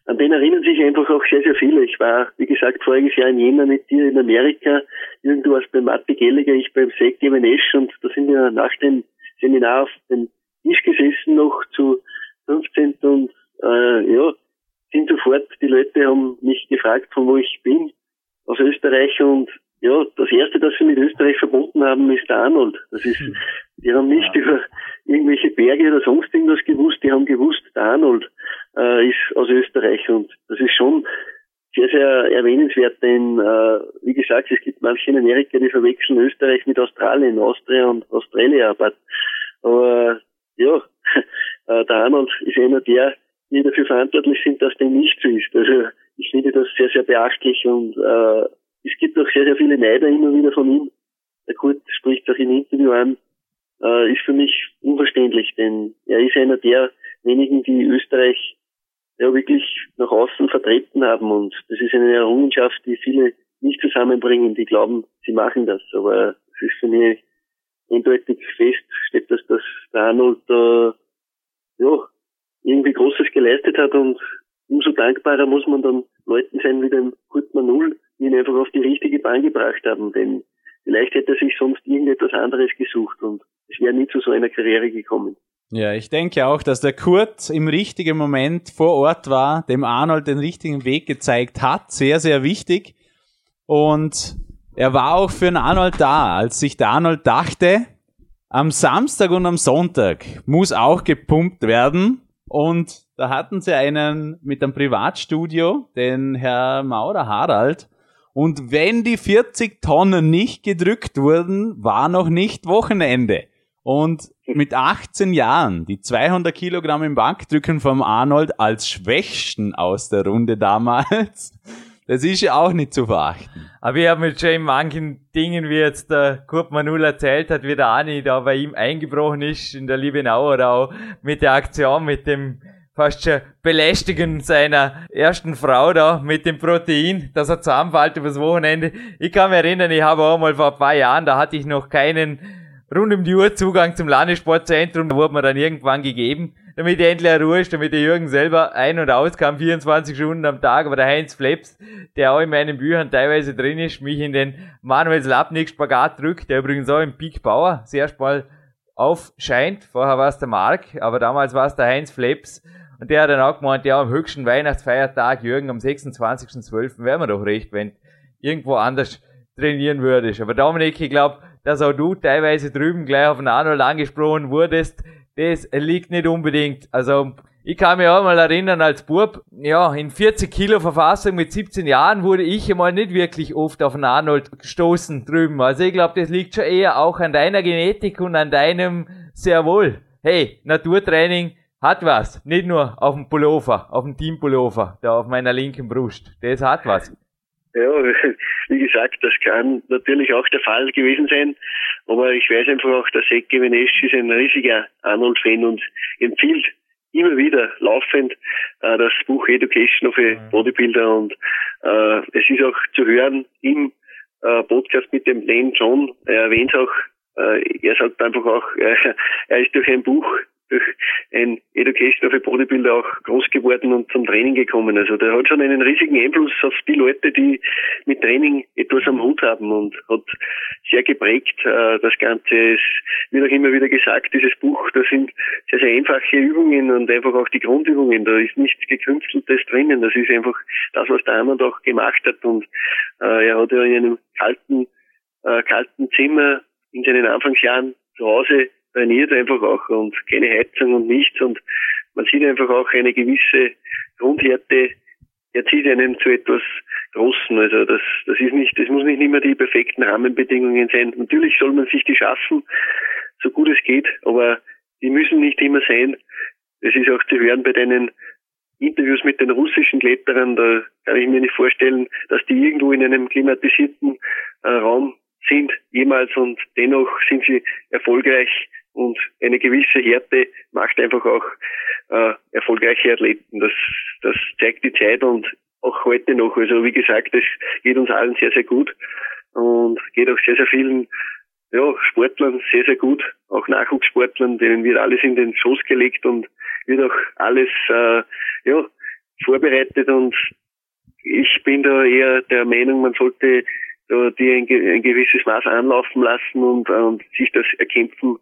Speaker 2: an den erinnern sich einfach auch sehr, sehr viele. Ich war, wie gesagt, voriges Jahr in Jena mit dir in Amerika. Irgendwo warst bei Matti Gelliger, ich beim Sek Esch und da sind wir nach dem Seminar auf den Tisch gesessen noch zu 15 und äh, ja, sind sofort, die Leute haben mich gefragt, von wo ich bin, aus Österreich und ja, das erste, das sie mit Österreich verbunden haben, ist der Arnold. Das ist, die haben nicht
Speaker 3: Ja.
Speaker 2: über irgendwelche Berge oder sonst irgendwas gewusst, die haben gewusst, der Arnold äh, ist aus Österreich und das ist schon sehr, sehr erwähnenswert, denn äh, wie gesagt, es gibt manche in Amerika, die verwechseln Österreich mit Australien, Austria und Australia, aber, aber ja, <laughs> äh, der Arnold ist einer der, die dafür verantwortlich sind, dass dem nicht so ist. Also ich finde das sehr, sehr beachtlich und äh, es gibt auch sehr, sehr viele Neider immer wieder von ihm. Der Kurt spricht auch im Interview an. äh, ist für mich unverständlich, denn er ist einer der wenigen, die Österreich ja wirklich nach außen vertreten haben und das ist eine Errungenschaft, die viele nicht zusammenbringen, die glauben, sie machen das, aber es ist für mich eindeutig fest, steht, dass das Arnold äh, ja, irgendwie Großes geleistet hat und umso dankbarer muss man dann Leuten sein wie dem Kurt Manul, ihn einfach auf die richtige Bahn gebracht haben, denn vielleicht hätte er sich sonst irgendetwas anderes gesucht und es wäre nie zu so einer Karriere gekommen.
Speaker 3: Ja, ich denke auch, dass der Kurt im richtigen Moment vor Ort war, dem Arnold den richtigen Weg gezeigt hat. Sehr, sehr wichtig. Und er war auch für den Arnold da, als sich der Arnold dachte, am Samstag und am Sonntag muss auch gepumpt werden. Und da hatten sie einen mit einem Privatstudio, den Herr Maurer Harald. Und wenn die 40 Tonnen nicht gedrückt wurden, war noch nicht Wochenende. Und mit 18 Jahren die 200 Kilogramm im Bankdrücken vom Arnold als Schwächsten aus der Runde damals, <laughs> das ist ja auch nicht zu verachten.
Speaker 1: Aber ich habe mit schon in manchen Dingen, wie jetzt der Kurt Manul erzählt hat, wie der Ani da bei ihm eingebrochen ist in der Liebenauer auch mit der Aktion, mit dem fast schon Belästigen seiner ersten Frau da mit dem Protein, dass er zusammenfällt übers Wochenende. Ich kann mich erinnern, ich habe auch mal vor ein paar Jahren, da hatte ich noch keinen rund um die Uhr Zugang zum Landessportzentrum, da wurde mir dann irgendwann gegeben, damit endlich Ruhe ist, damit der Jürgen selber ein- und auskam, 24 Stunden am Tag, aber der Heinz Fleps, der auch in meinen Büchern teilweise drin ist, mich in den Manuel Slapnik Spagat drückt, der übrigens auch im Peak Bauer sehr mal aufscheint. Vorher war es der Mark, aber damals war es der Heinz Fleps. Und der hat dann auch gemeint, ja, am höchsten Weihnachtsfeiertag, Jürgen, am 26.12. wäre mir doch recht, wenn irgendwo anders trainieren würdest. Aber Dominik, ich glaube, dass auch du teilweise drüben gleich auf den Arnold angesprochen wurdest, das liegt nicht unbedingt. Also, ich kann mich auch mal erinnern, als Bub, ja, in 40 Kilo Verfassung mit 17 Jahren wurde ich einmal nicht wirklich oft auf den Arnold gestoßen drüben. Also ich glaube, das liegt schon eher auch an deiner Genetik und an deinem sehr wohl. Hey, Naturtraining hat was. Nicht nur auf dem Pullover, auf dem Teampullover, da auf meiner linken Brust. Das hat was.
Speaker 2: Ja, <laughs> wie gesagt, das kann natürlich auch der Fall gewesen sein. Aber ich weiß einfach auch, der Sek Givenesch ist ein riesiger Arnold-Fan und empfiehlt immer wieder laufend äh, das Buch Education of a mhm. Bodybuilder und äh, es ist auch zu hören im äh, Podcast mit dem Lane John. Er erwähnt auch, äh, er sagt einfach auch, äh, <laughs> er ist durch ein Buch durch ein Education of a Bodybuilder auch groß geworden und zum Training gekommen. Also der hat schon einen riesigen Einfluss auf die Leute, die mit Training etwas am Hut haben und hat sehr geprägt äh, das Ganze. Es wird auch immer wieder gesagt, dieses Buch, da sind sehr, sehr einfache Übungen und einfach auch die Grundübungen. Da ist nichts Gekünsteltes drinnen. Das ist einfach das, was der Arnold auch gemacht hat. Und äh, er hat ja in einem kalten, äh, kalten Zimmer in seinen Anfangsjahren zu Hause trainiert einfach auch und keine Heizung und nichts und man sieht einfach auch eine gewisse Grundhärte erzieht einen zu etwas Großen. Also das, das ist nicht, das muss nicht immer die perfekten Rahmenbedingungen sein. Natürlich soll man sich die schaffen, so gut es geht, aber die müssen nicht immer sein. Es ist auch zu hören bei deinen Interviews mit den russischen Kletterern, da kann ich mir nicht vorstellen, dass die irgendwo in einem klimatisierten äh, Raum sind jemals und dennoch sind sie erfolgreich und eine gewisse Härte macht einfach auch äh, erfolgreiche Athleten. Das, das zeigt die Zeit und auch heute noch. Also wie gesagt, es geht uns allen sehr, sehr gut und geht auch sehr, sehr vielen ja, Sportlern sehr, sehr gut, auch Nachwuchssportlern, denen wird alles in den Schoß gelegt und wird auch alles äh, ja, vorbereitet und ich bin da eher der Meinung, man sollte da die ein, ein gewisses Maß anlaufen lassen und, und sich das erkämpfen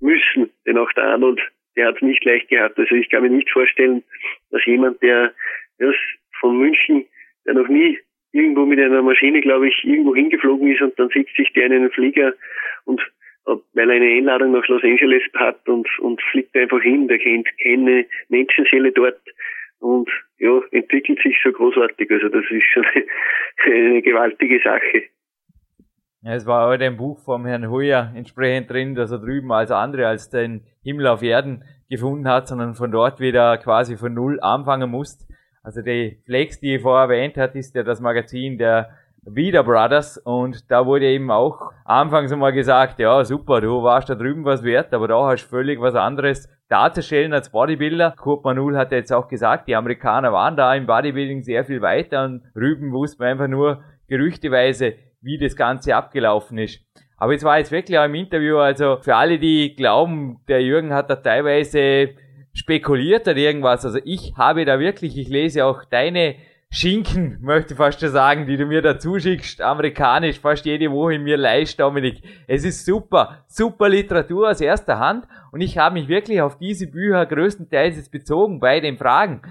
Speaker 2: müssen. Denn auch der Arnold, der hat es nicht leicht gehabt. Also ich kann mir nicht vorstellen, dass jemand, der das von München, der noch nie irgendwo mit einer Maschine, glaube ich, irgendwo hingeflogen ist und dann sitzt sich der in einen Flieger und weil er eine Einladung nach Los Angeles hat und, und fliegt einfach hin, der kennt keine Menschenseele dort und ja, entwickelt sich so großartig. Also das ist schon <laughs> eine gewaltige Sache.
Speaker 1: Ja, es war auch in dem Buch vom Herrn Huyer entsprechend drin, dass er drüben als andere als den Himmel auf Erden gefunden hat, sondern von dort wieder quasi von Null anfangen muss. Also die Flex, die ich vorher erwähnt hat, ist ja das Magazin der Wieder Brothers und da wurde eben auch anfangs einmal gesagt, ja super, du warst da drüben was wert, aber da hast du völlig was anderes darzustellen als Bodybuilder. Kurt Manul hat jetzt auch gesagt, die Amerikaner waren da im Bodybuilding sehr viel weiter und Rüben wusste man einfach nur gerüchteweise, wie das Ganze abgelaufen ist. Aber es war jetzt wirklich auch im Interview, also für alle, die glauben, der Jürgen hat da teilweise spekuliert oder irgendwas, also ich habe da wirklich, ich lese auch deine Schinken, <laughs> möchte ich fast schon sagen, die du mir da zuschickst, amerikanisch, fast jede Woche in mir leist, Dominik. Es ist super, super Literatur aus erster Hand und ich habe mich wirklich auf diese Bücher größtenteils jetzt bezogen bei den Fragen.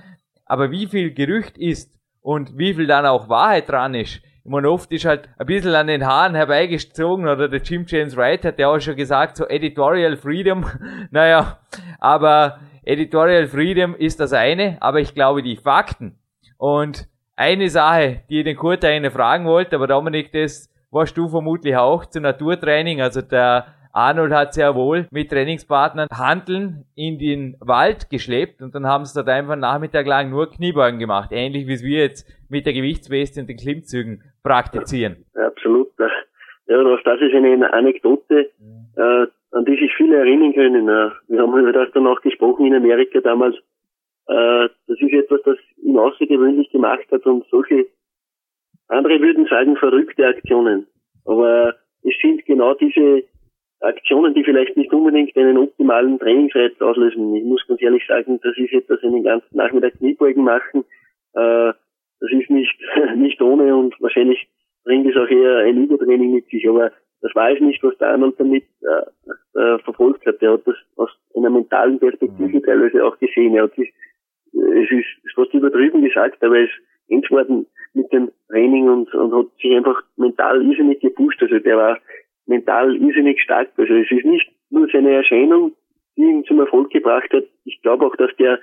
Speaker 1: Aber wie viel Gerücht ist und wie viel dann auch Wahrheit dran ist, ich meine, oft ist halt ein bisschen an den Haaren herbeigezogen oder der Jim James Wright hat ja auch schon gesagt, so Editorial Freedom. <laughs> naja, aber Editorial Freedom ist das eine, aber ich glaube, die Fakten, und eine Sache, die ich den Kurt eigentlich fragen wollte, aber Dominik, das warst du vermutlich auch zu Naturtraining. Also der Arnold hat sehr wohl mit Trainingspartnern Handeln in den Wald geschleppt und dann haben sie dort einfach Nachmittag lang nur Kniebeugen gemacht. Ähnlich wie es wir jetzt mit der Gewichtsweste und den Klimmzügen praktizieren.
Speaker 2: Ja, absolut. Ja, das ist eine Anekdote, äh, an die sich viele erinnern können. Wir haben halt auch danach gesprochen in Amerika damals, äh, das ist etwas, das ihn außergewöhnlich gemacht hat und solche, andere würden sagen verrückte Aktionen. Aber es sind genau diese Aktionen, die vielleicht nicht unbedingt einen optimalen Trainingsreiz auslösen. Ich muss ganz ehrlich sagen, das ist etwas, einen ganzen Nachmittag Kniebeugen machen. Äh, das ist nicht, <laughs> nicht ohne und wahrscheinlich bringt es auch eher ein Übertraining mit sich. Aber das es nicht, was der Arnold damit äh, äh, verfolgt hat. Er hat das aus einer mentalen Perspektive mhm. teilweise auch gesehen. Er hat sich es ist fast übertrieben gesagt, aber es ist worden mit dem Training und, und hat sich einfach mental irrsinnig gepusht. Also der war mental irrsinnig stark. Also es ist nicht nur seine Erscheinung, die ihn zum Erfolg gebracht hat. Ich glaube auch, dass der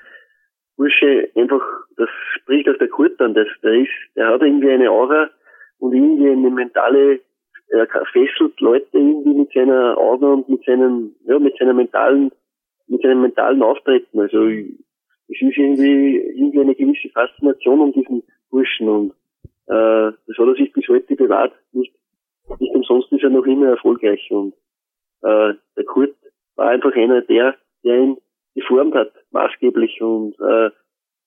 Speaker 2: Bursche einfach, das spricht aus der Kurt an, dass der ist, der hat irgendwie eine Aura und irgendwie eine mentale, er fesselt Leute irgendwie mit seiner Augen und mit seinem, ja, mit seiner mentalen, mit seinem mentalen Auftreten. Also es ist irgendwie, irgendwie eine gewisse Faszination um diesen Burschen und äh, das hat er sich bis heute bewahrt. Nicht, nicht umsonst ist er noch immer erfolgreich und äh, der Kurt war einfach einer der, der ihn geformt hat, maßgeblich und äh,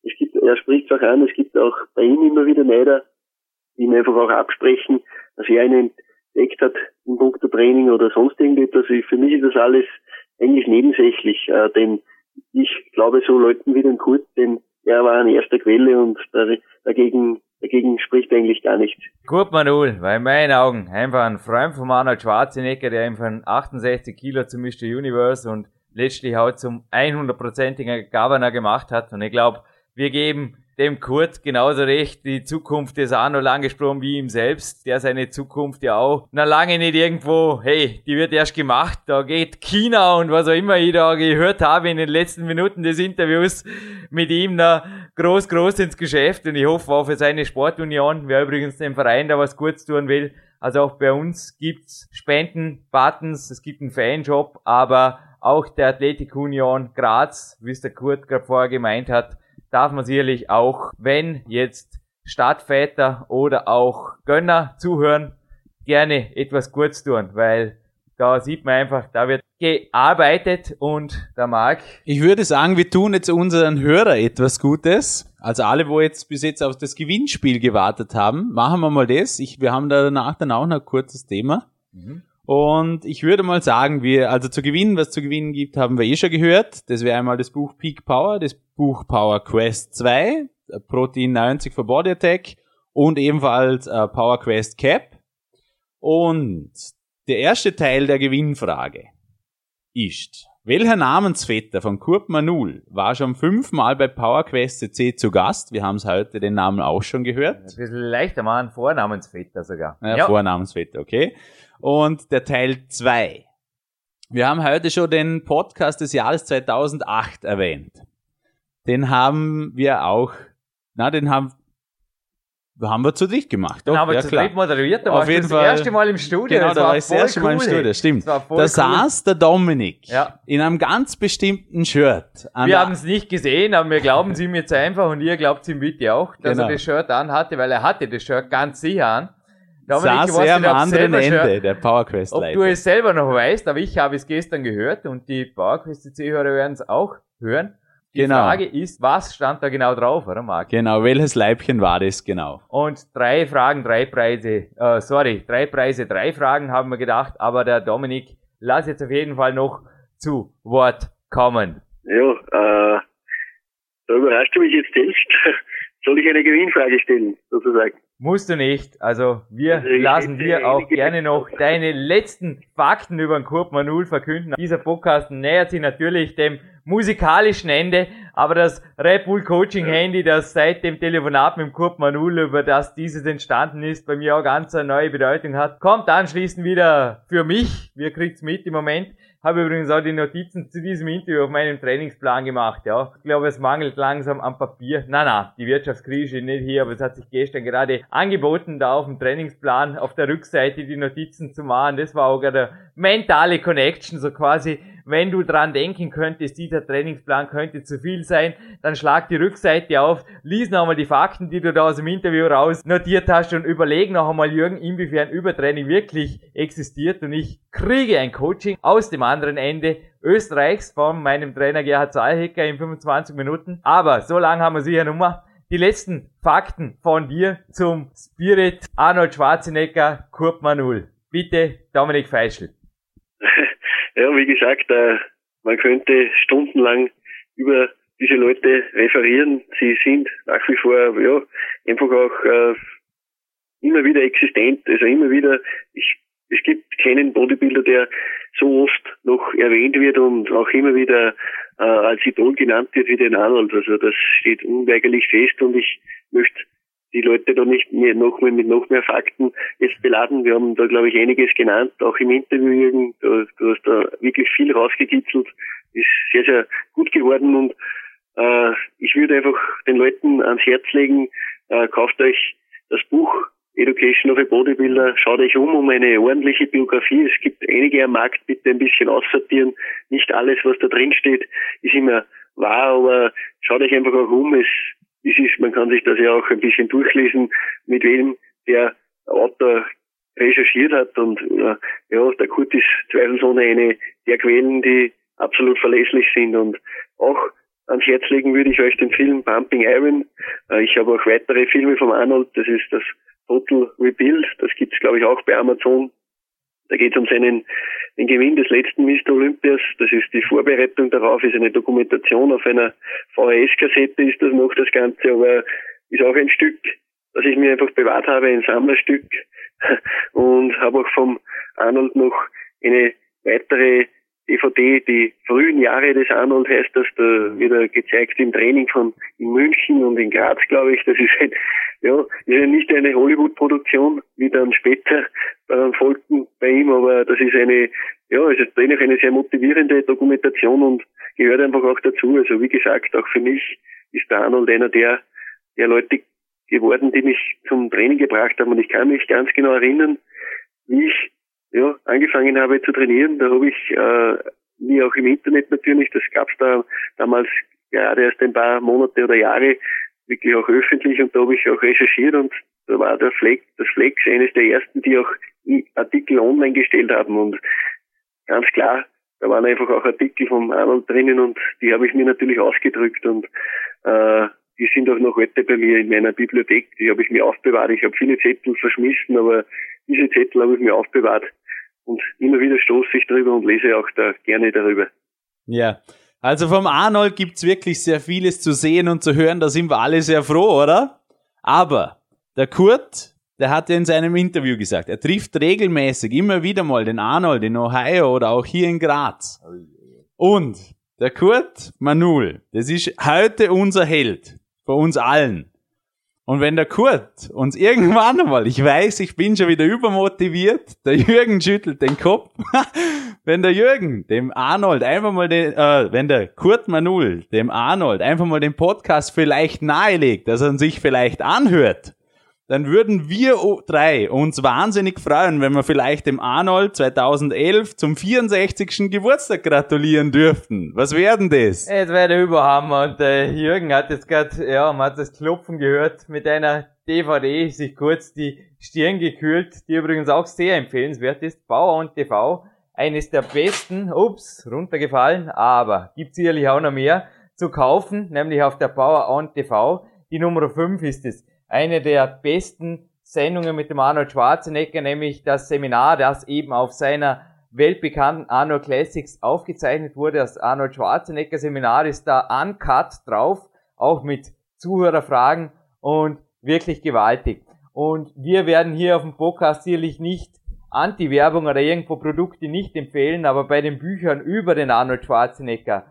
Speaker 2: es gibt, er spricht auch an, es gibt auch bei ihm immer wieder Neider, die ihm einfach auch absprechen, dass er einen entdeckt hat im Punkt der Training oder sonst irgendetwas. Für mich ist das alles eigentlich nebensächlich, äh, denn ich glaube so Leuten wie den Kurt, denn er war an erster Quelle und dagegen, dagegen spricht eigentlich gar nichts.
Speaker 1: Kurt Manul war in meinen Augen einfach ein Freund von Arnold Schwarzenegger, der ihm von 68 Kilo zum Mr. Universe und letztlich auch zum 100%igen Governor gemacht hat. Und ich glaube, wir geben dem Kurt genauso recht. Die Zukunft ist auch noch lang gesprungen wie ihm selbst, der seine Zukunft ja auch noch lange nicht irgendwo, hey, die wird erst gemacht, da geht China und was auch immer ich da gehört habe in den letzten Minuten des Interviews mit ihm da groß, groß ins Geschäft und ich hoffe auch für seine Sportunion, wer übrigens dem Verein da was kurz tun will, also auch bei uns gibt's Spenden-Buttons, es gibt einen Fanjob, aber auch der Athletik Union Graz, wie es der Kurt gerade vorher gemeint hat, darf man sicherlich auch, wenn jetzt Stadtväter oder auch Gönner zuhören, gerne etwas kurz tun, weil da sieht man einfach, da wird gearbeitet und der Marc.
Speaker 3: Ich würde sagen, wir tun jetzt unseren Hörer etwas Gutes. Also alle, wo jetzt bis jetzt auf das Gewinnspiel gewartet haben, machen wir mal das. Ich, wir haben danach dann auch noch ein kurzes Thema. Mhm. Und ich würde mal sagen, wir, also zu gewinnen, was zu gewinnen gibt, haben wir eh schon gehört. Das wäre einmal das Buch Peak Power, das Buch Power Quest 2, Protein 90 für Body Attack und ebenfalls äh, Power Quest Cap. Und der erste Teil der Gewinnfrage ist, welcher Namensvetter von Kurt Manul war schon fünfmal bei Power Quest CC zu Gast? Wir haben es heute den Namen auch schon gehört. Ein
Speaker 1: bisschen leichter machen, Vornamensvetter sogar.
Speaker 3: Ja, ja. Vornamensvetter, okay. Und der Teil 2. Wir haben heute schon den Podcast des Jahres 2008 erwähnt. Den haben wir auch, na, den haben, haben wir zu dritt gemacht.
Speaker 1: Doch, Den haben wir ja, zu dritt moderiert, da war das Fall, erste Mal im Studio.
Speaker 3: Genau, das da war das erste Mal im Studio, stimmt. Da cool. saß der Dominik ja. in einem ganz bestimmten Shirt.
Speaker 1: Wir haben es nicht gesehen, aber wir glauben es ihm jetzt einfach und ihr glaubt es ihm bitte auch, dass genau. er das Shirt anhatte, weil er hatte das Shirt ganz sicher an.
Speaker 3: Dominik, saß er am anderen Ende der PowerQuest
Speaker 1: Ob du es selber noch weißt, aber ich habe es gestern gehört und die PowerQuest CC-Hörer werden es auch hören. Die genau. Frage ist, was stand da genau drauf, oder Marc?
Speaker 3: Genau, welches Leibchen war das genau?
Speaker 1: Und drei Fragen, drei Preise, äh, sorry, drei Preise, drei Fragen haben wir gedacht, aber der Dominik, lass jetzt auf jeden Fall noch zu Wort kommen.
Speaker 2: Ja, äh, da überrascht du mich jetzt selbst. <laughs> Soll ich eine Gewinnfrage stellen, sozusagen?
Speaker 1: Musst du nicht. Also wir also lassen dir auch gerne noch deine letzten Fakten über den Kurt Manul verkünden. Dieser Podcast nähert sich natürlich dem musikalischen Ende, aber das Red Bull Coaching Handy, das seit dem Telefonat mit dem Kurt Manul, über das dieses entstanden ist, bei mir auch ganz eine neue Bedeutung hat, kommt anschließend wieder für mich. Wir kriegt's mit im Moment. Habe übrigens auch die Notizen zu diesem Interview auf meinem Trainingsplan gemacht, ja. Ich glaube, es mangelt langsam am Papier. Na, na, die Wirtschaftskrise nicht hier, aber es hat sich gestern gerade angeboten, da auf dem Trainingsplan auf der Rückseite die Notizen zu machen. Das war auch eine mentale Connection, so quasi wenn du dran denken könntest, dieser Trainingsplan könnte zu viel sein, dann schlag die Rückseite auf, lies noch einmal die Fakten, die du da aus dem Interview raus notiert hast und überleg noch einmal, Jürgen, inwiefern Übertraining wirklich existiert und ich kriege ein Coaching aus dem anderen Ende Österreichs von meinem Trainer Gerhard Zahlhecker in 25 Minuten. Aber so lange haben wir sicher Nummer. Die letzten Fakten von dir zum Spirit Arnold Schwarzenegger Kurt Manul. Bitte, Dominik Feischl.
Speaker 2: Ja, wie gesagt, äh, man könnte stundenlang über diese Leute referieren. Sie sind nach wie vor, ja, einfach auch äh, immer wieder existent. Also immer wieder, ich, es gibt keinen Bodybuilder, der so oft noch erwähnt wird und auch immer wieder äh, als Idol genannt wird wie den Arnold. Also das steht unweigerlich fest und ich möchte die Leute da nicht mehr noch mehr mit noch mehr Fakten jetzt beladen. Wir haben da, glaube ich, einiges genannt, auch im Interview, Jürgen. Du, du hast da wirklich viel rausgekitzelt. Ist sehr, sehr gut geworden und äh, ich würde einfach den Leuten ans Herz legen, äh, kauft euch das Buch Education of a Bodybuilder, schaut euch um um eine ordentliche Biografie. Es gibt einige am Markt, bitte ein bisschen aussortieren. Nicht alles, was da drin steht, ist immer wahr, aber schaut euch einfach auch um. Es es ist, man kann sich das ja auch ein bisschen durchlesen, mit wem der Autor recherchiert hat und äh, ja, der Kurt ist zweifelsohne eine der Quellen, die absolut verlässlich sind und auch ans Herz legen würde ich euch den Film Pumping Iron. Äh, ich habe auch weitere Filme von Arnold, das ist das Total Rebuild, das gibt's glaube ich auch bei Amazon. Da geht es um seinen den Gewinn des letzten Mr. Olympias. Das ist die Vorbereitung darauf, ist eine Dokumentation auf einer VHS-Kassette ist das noch das Ganze, aber ist auch ein Stück, das ich mir einfach bewahrt habe, ein Sammlerstück <laughs> und habe auch vom Arnold noch eine weitere DVD, die frühen Jahre des Arnold heißt das, da wird er gezeigt im Training von in München und in Graz, glaube ich. Das ist ein, ja, ist ja nicht eine Hollywood-Produktion, wie dann später äh, folgten bei ihm, aber das ist eine, ja, es ist dennoch eine sehr motivierende Dokumentation und gehört einfach auch dazu. Also wie gesagt, auch für mich ist der Arnold einer der, der Leute geworden, die mich zum Training gebracht haben und ich kann mich ganz genau erinnern, wie ich ja, angefangen habe zu trainieren. Da habe ich äh, wie auch im Internet natürlich, das gab es da damals gerade erst ein paar Monate oder Jahre wirklich auch öffentlich und da habe ich auch recherchiert und da war der Flex, das Flex eines der ersten, die auch Artikel online gestellt haben und ganz klar, da waren einfach auch Artikel vom Arnold drinnen und die habe ich mir natürlich ausgedrückt und äh, die sind auch noch heute bei mir in meiner Bibliothek, die habe ich mir aufbewahrt. Ich habe viele Zettel verschmissen, aber diese Zettel habe ich mir aufbewahrt und immer wieder stoße ich drüber und lese auch da gerne darüber.
Speaker 3: Ja, also vom Arnold gibt's wirklich sehr vieles zu sehen und zu hören, da sind wir alle sehr froh, oder? Aber der Kurt, der hat ja in seinem Interview gesagt, er trifft regelmäßig immer wieder mal den Arnold in Ohio oder auch hier in Graz. Und der Kurt Manul, das ist heute unser Held, bei uns allen. Und wenn der Kurt uns irgendwann einmal, ich weiß, ich bin schon wieder übermotiviert, der Jürgen schüttelt den Kopf, <laughs> wenn der Jürgen dem Arnold einfach mal den, äh, wenn der Kurt Manul dem Arnold einfach mal den Podcast vielleicht nahelegt, dass er sich vielleicht anhört, dann würden wir drei uns wahnsinnig freuen, wenn wir vielleicht dem Arnold 2011 zum 64. Geburtstag gratulieren dürften. Was werden das?
Speaker 1: Es wäre der Überhammer und äh, Jürgen hat jetzt gerade, ja, man hat das Klopfen gehört mit einer DVD, sich kurz die Stirn gekühlt, die übrigens auch sehr empfehlenswert ist. Bauer und TV, eines der besten, ups, runtergefallen, aber gibt sicherlich auch noch mehr zu kaufen, nämlich auf der Bauer on TV. Die Nummer 5 ist es eine der besten Sendungen mit dem Arnold Schwarzenegger, nämlich das Seminar, das eben auf seiner weltbekannten Arnold Classics aufgezeichnet wurde. Das Arnold Schwarzenegger Seminar ist da uncut drauf, auch mit Zuhörerfragen und wirklich gewaltig. Und wir werden hier auf dem Podcast sicherlich nicht Anti-Werbung oder irgendwo Produkte nicht empfehlen, aber bei den Büchern über den Arnold Schwarzenegger,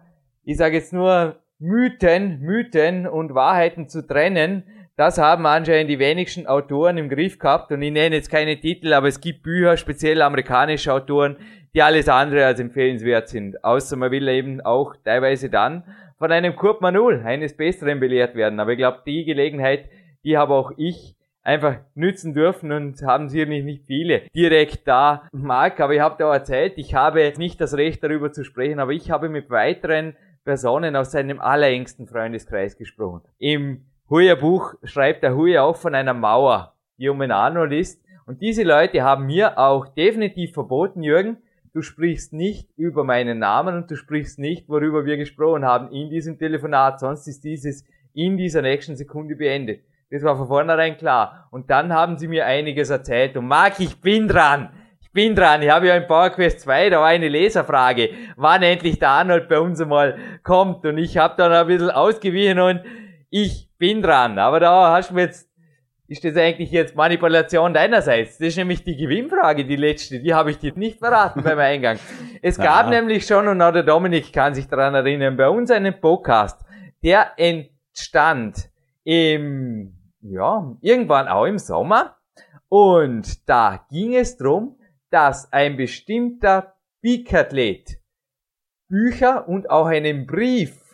Speaker 1: ich sage jetzt nur Mythen, Mythen und Wahrheiten zu trennen, das haben anscheinend die wenigsten Autoren im Griff gehabt und ich nenne jetzt keine Titel, aber es gibt Bücher, speziell amerikanische Autoren, die alles andere als empfehlenswert sind. Außer man will eben auch teilweise dann von einem Kurt Manul, eines Besseren belehrt werden. Aber ich glaube, die Gelegenheit, die habe auch ich einfach nützen dürfen und haben sicherlich nicht viele direkt da mag. Aber ich habe da erzählt, ich habe nicht das Recht darüber zu sprechen, aber ich habe mit weiteren Personen aus seinem allerengsten Freundeskreis gesprochen. Im Huyer Buch schreibt der Huyer auch von einer Mauer, die um den Arnold ist. Und diese Leute haben mir auch definitiv verboten, Jürgen, du sprichst nicht über meinen Namen und du sprichst nicht, worüber wir gesprochen haben in diesem Telefonat, sonst ist dieses in dieser nächsten Sekunde beendet. Das war von vornherein klar. Und dann haben sie mir einiges erzählt. Und Marc, ich bin dran. Ich bin dran. Ich habe ja in PowerQuest 2, da war eine Leserfrage, wann endlich der Arnold bei uns einmal kommt. Und ich habe dann ein bisschen ausgewichen und ich bin dran. Aber da hast du mir jetzt, ist das eigentlich jetzt Manipulation deinerseits? Das ist nämlich die Gewinnfrage, die letzte. Die habe ich dir nicht verraten beim Eingang. Es gab nämlich schon, und auch der Dominik kann sich daran erinnern, bei uns einen Podcast, der entstand im, ja, irgendwann auch im Sommer. Und da ging es drum, dass ein bestimmter Peak-Athlet Bücher und auch einen Brief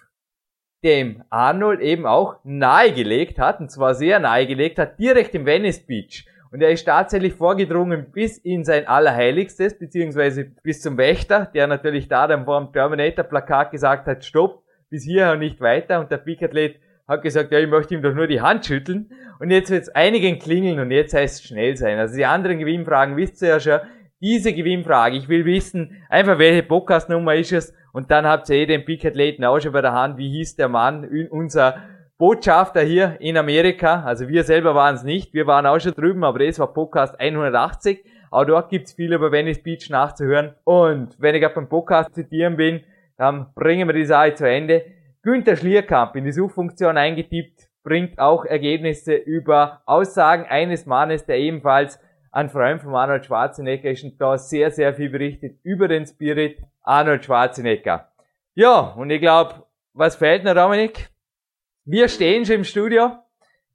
Speaker 1: dem Arnold eben auch nahegelegt hat, und zwar sehr nahegelegt hat, direkt im Venice Beach. Und er ist tatsächlich vorgedrungen bis in sein Allerheiligstes, beziehungsweise bis zum Wächter, der natürlich da dann vor dem Terminator-Plakat gesagt hat, stopp, bis hierher und nicht weiter. Und der Peak-Athlet hat gesagt, ja, ich möchte ihm doch nur die Hand schütteln. Und jetzt wird es einigen klingeln und jetzt heißt es schnell sein. Also die anderen Gewinnfragen wisst ihr ja schon. Diese Gewinnfrage, ich will wissen, einfach welche Podcastnummer ist es und dann habt ihr eh den Peak-Athleten auch schon bei der Hand. Wie hieß der Mann? Unser Botschafter hier in Amerika. Also wir selber waren es nicht. Wir waren auch schon drüben, aber das war Podcast 180. Auch dort gibt's viel über Venice Beach nachzuhören. Und wenn ich gerade beim Podcast zitieren bin, dann bringen wir die Sache zu Ende. Günther Schlierkamp in die Suchfunktion eingetippt, bringt auch Ergebnisse über Aussagen eines Mannes, der ebenfalls ein Freund von Arnold Schwarzenegger ist da sehr, sehr viel berichtet über den Spirit Arnold Schwarzenegger. Ja, und ich glaube, was fehlt noch, Dominik? Wir stehen schon im Studio.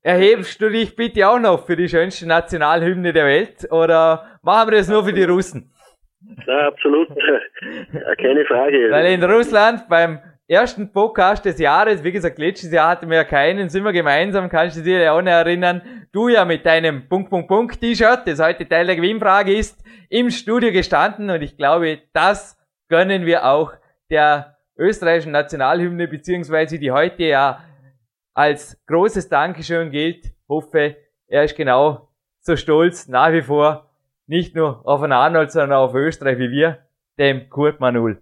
Speaker 1: Erhebst du dich bitte auch noch für die schönste Nationalhymne der Welt oder machen wir das nur für die Russen? <laughs>
Speaker 2: Ja, absolut. Keine Frage.
Speaker 1: Weil in Russland beim ersten Podcast des Jahres, wie gesagt, letztes Jahr hatten wir ja keinen, sind wir gemeinsam, kannst du dir auch noch erinnern, du ja mit deinem Punkt, Punkt, Punkt T-Shirt, das heute Teil der Gewinnfrage ist, im Studio gestanden. Und ich glaube, das gönnen wir auch der österreichischen Nationalhymne, beziehungsweise die heute ja als großes Dankeschön gilt. Hoffe, er ist genau so stolz nach wie vor, nicht nur auf einen Arnold, sondern auf Österreich wie wir, dem Kurt Manul.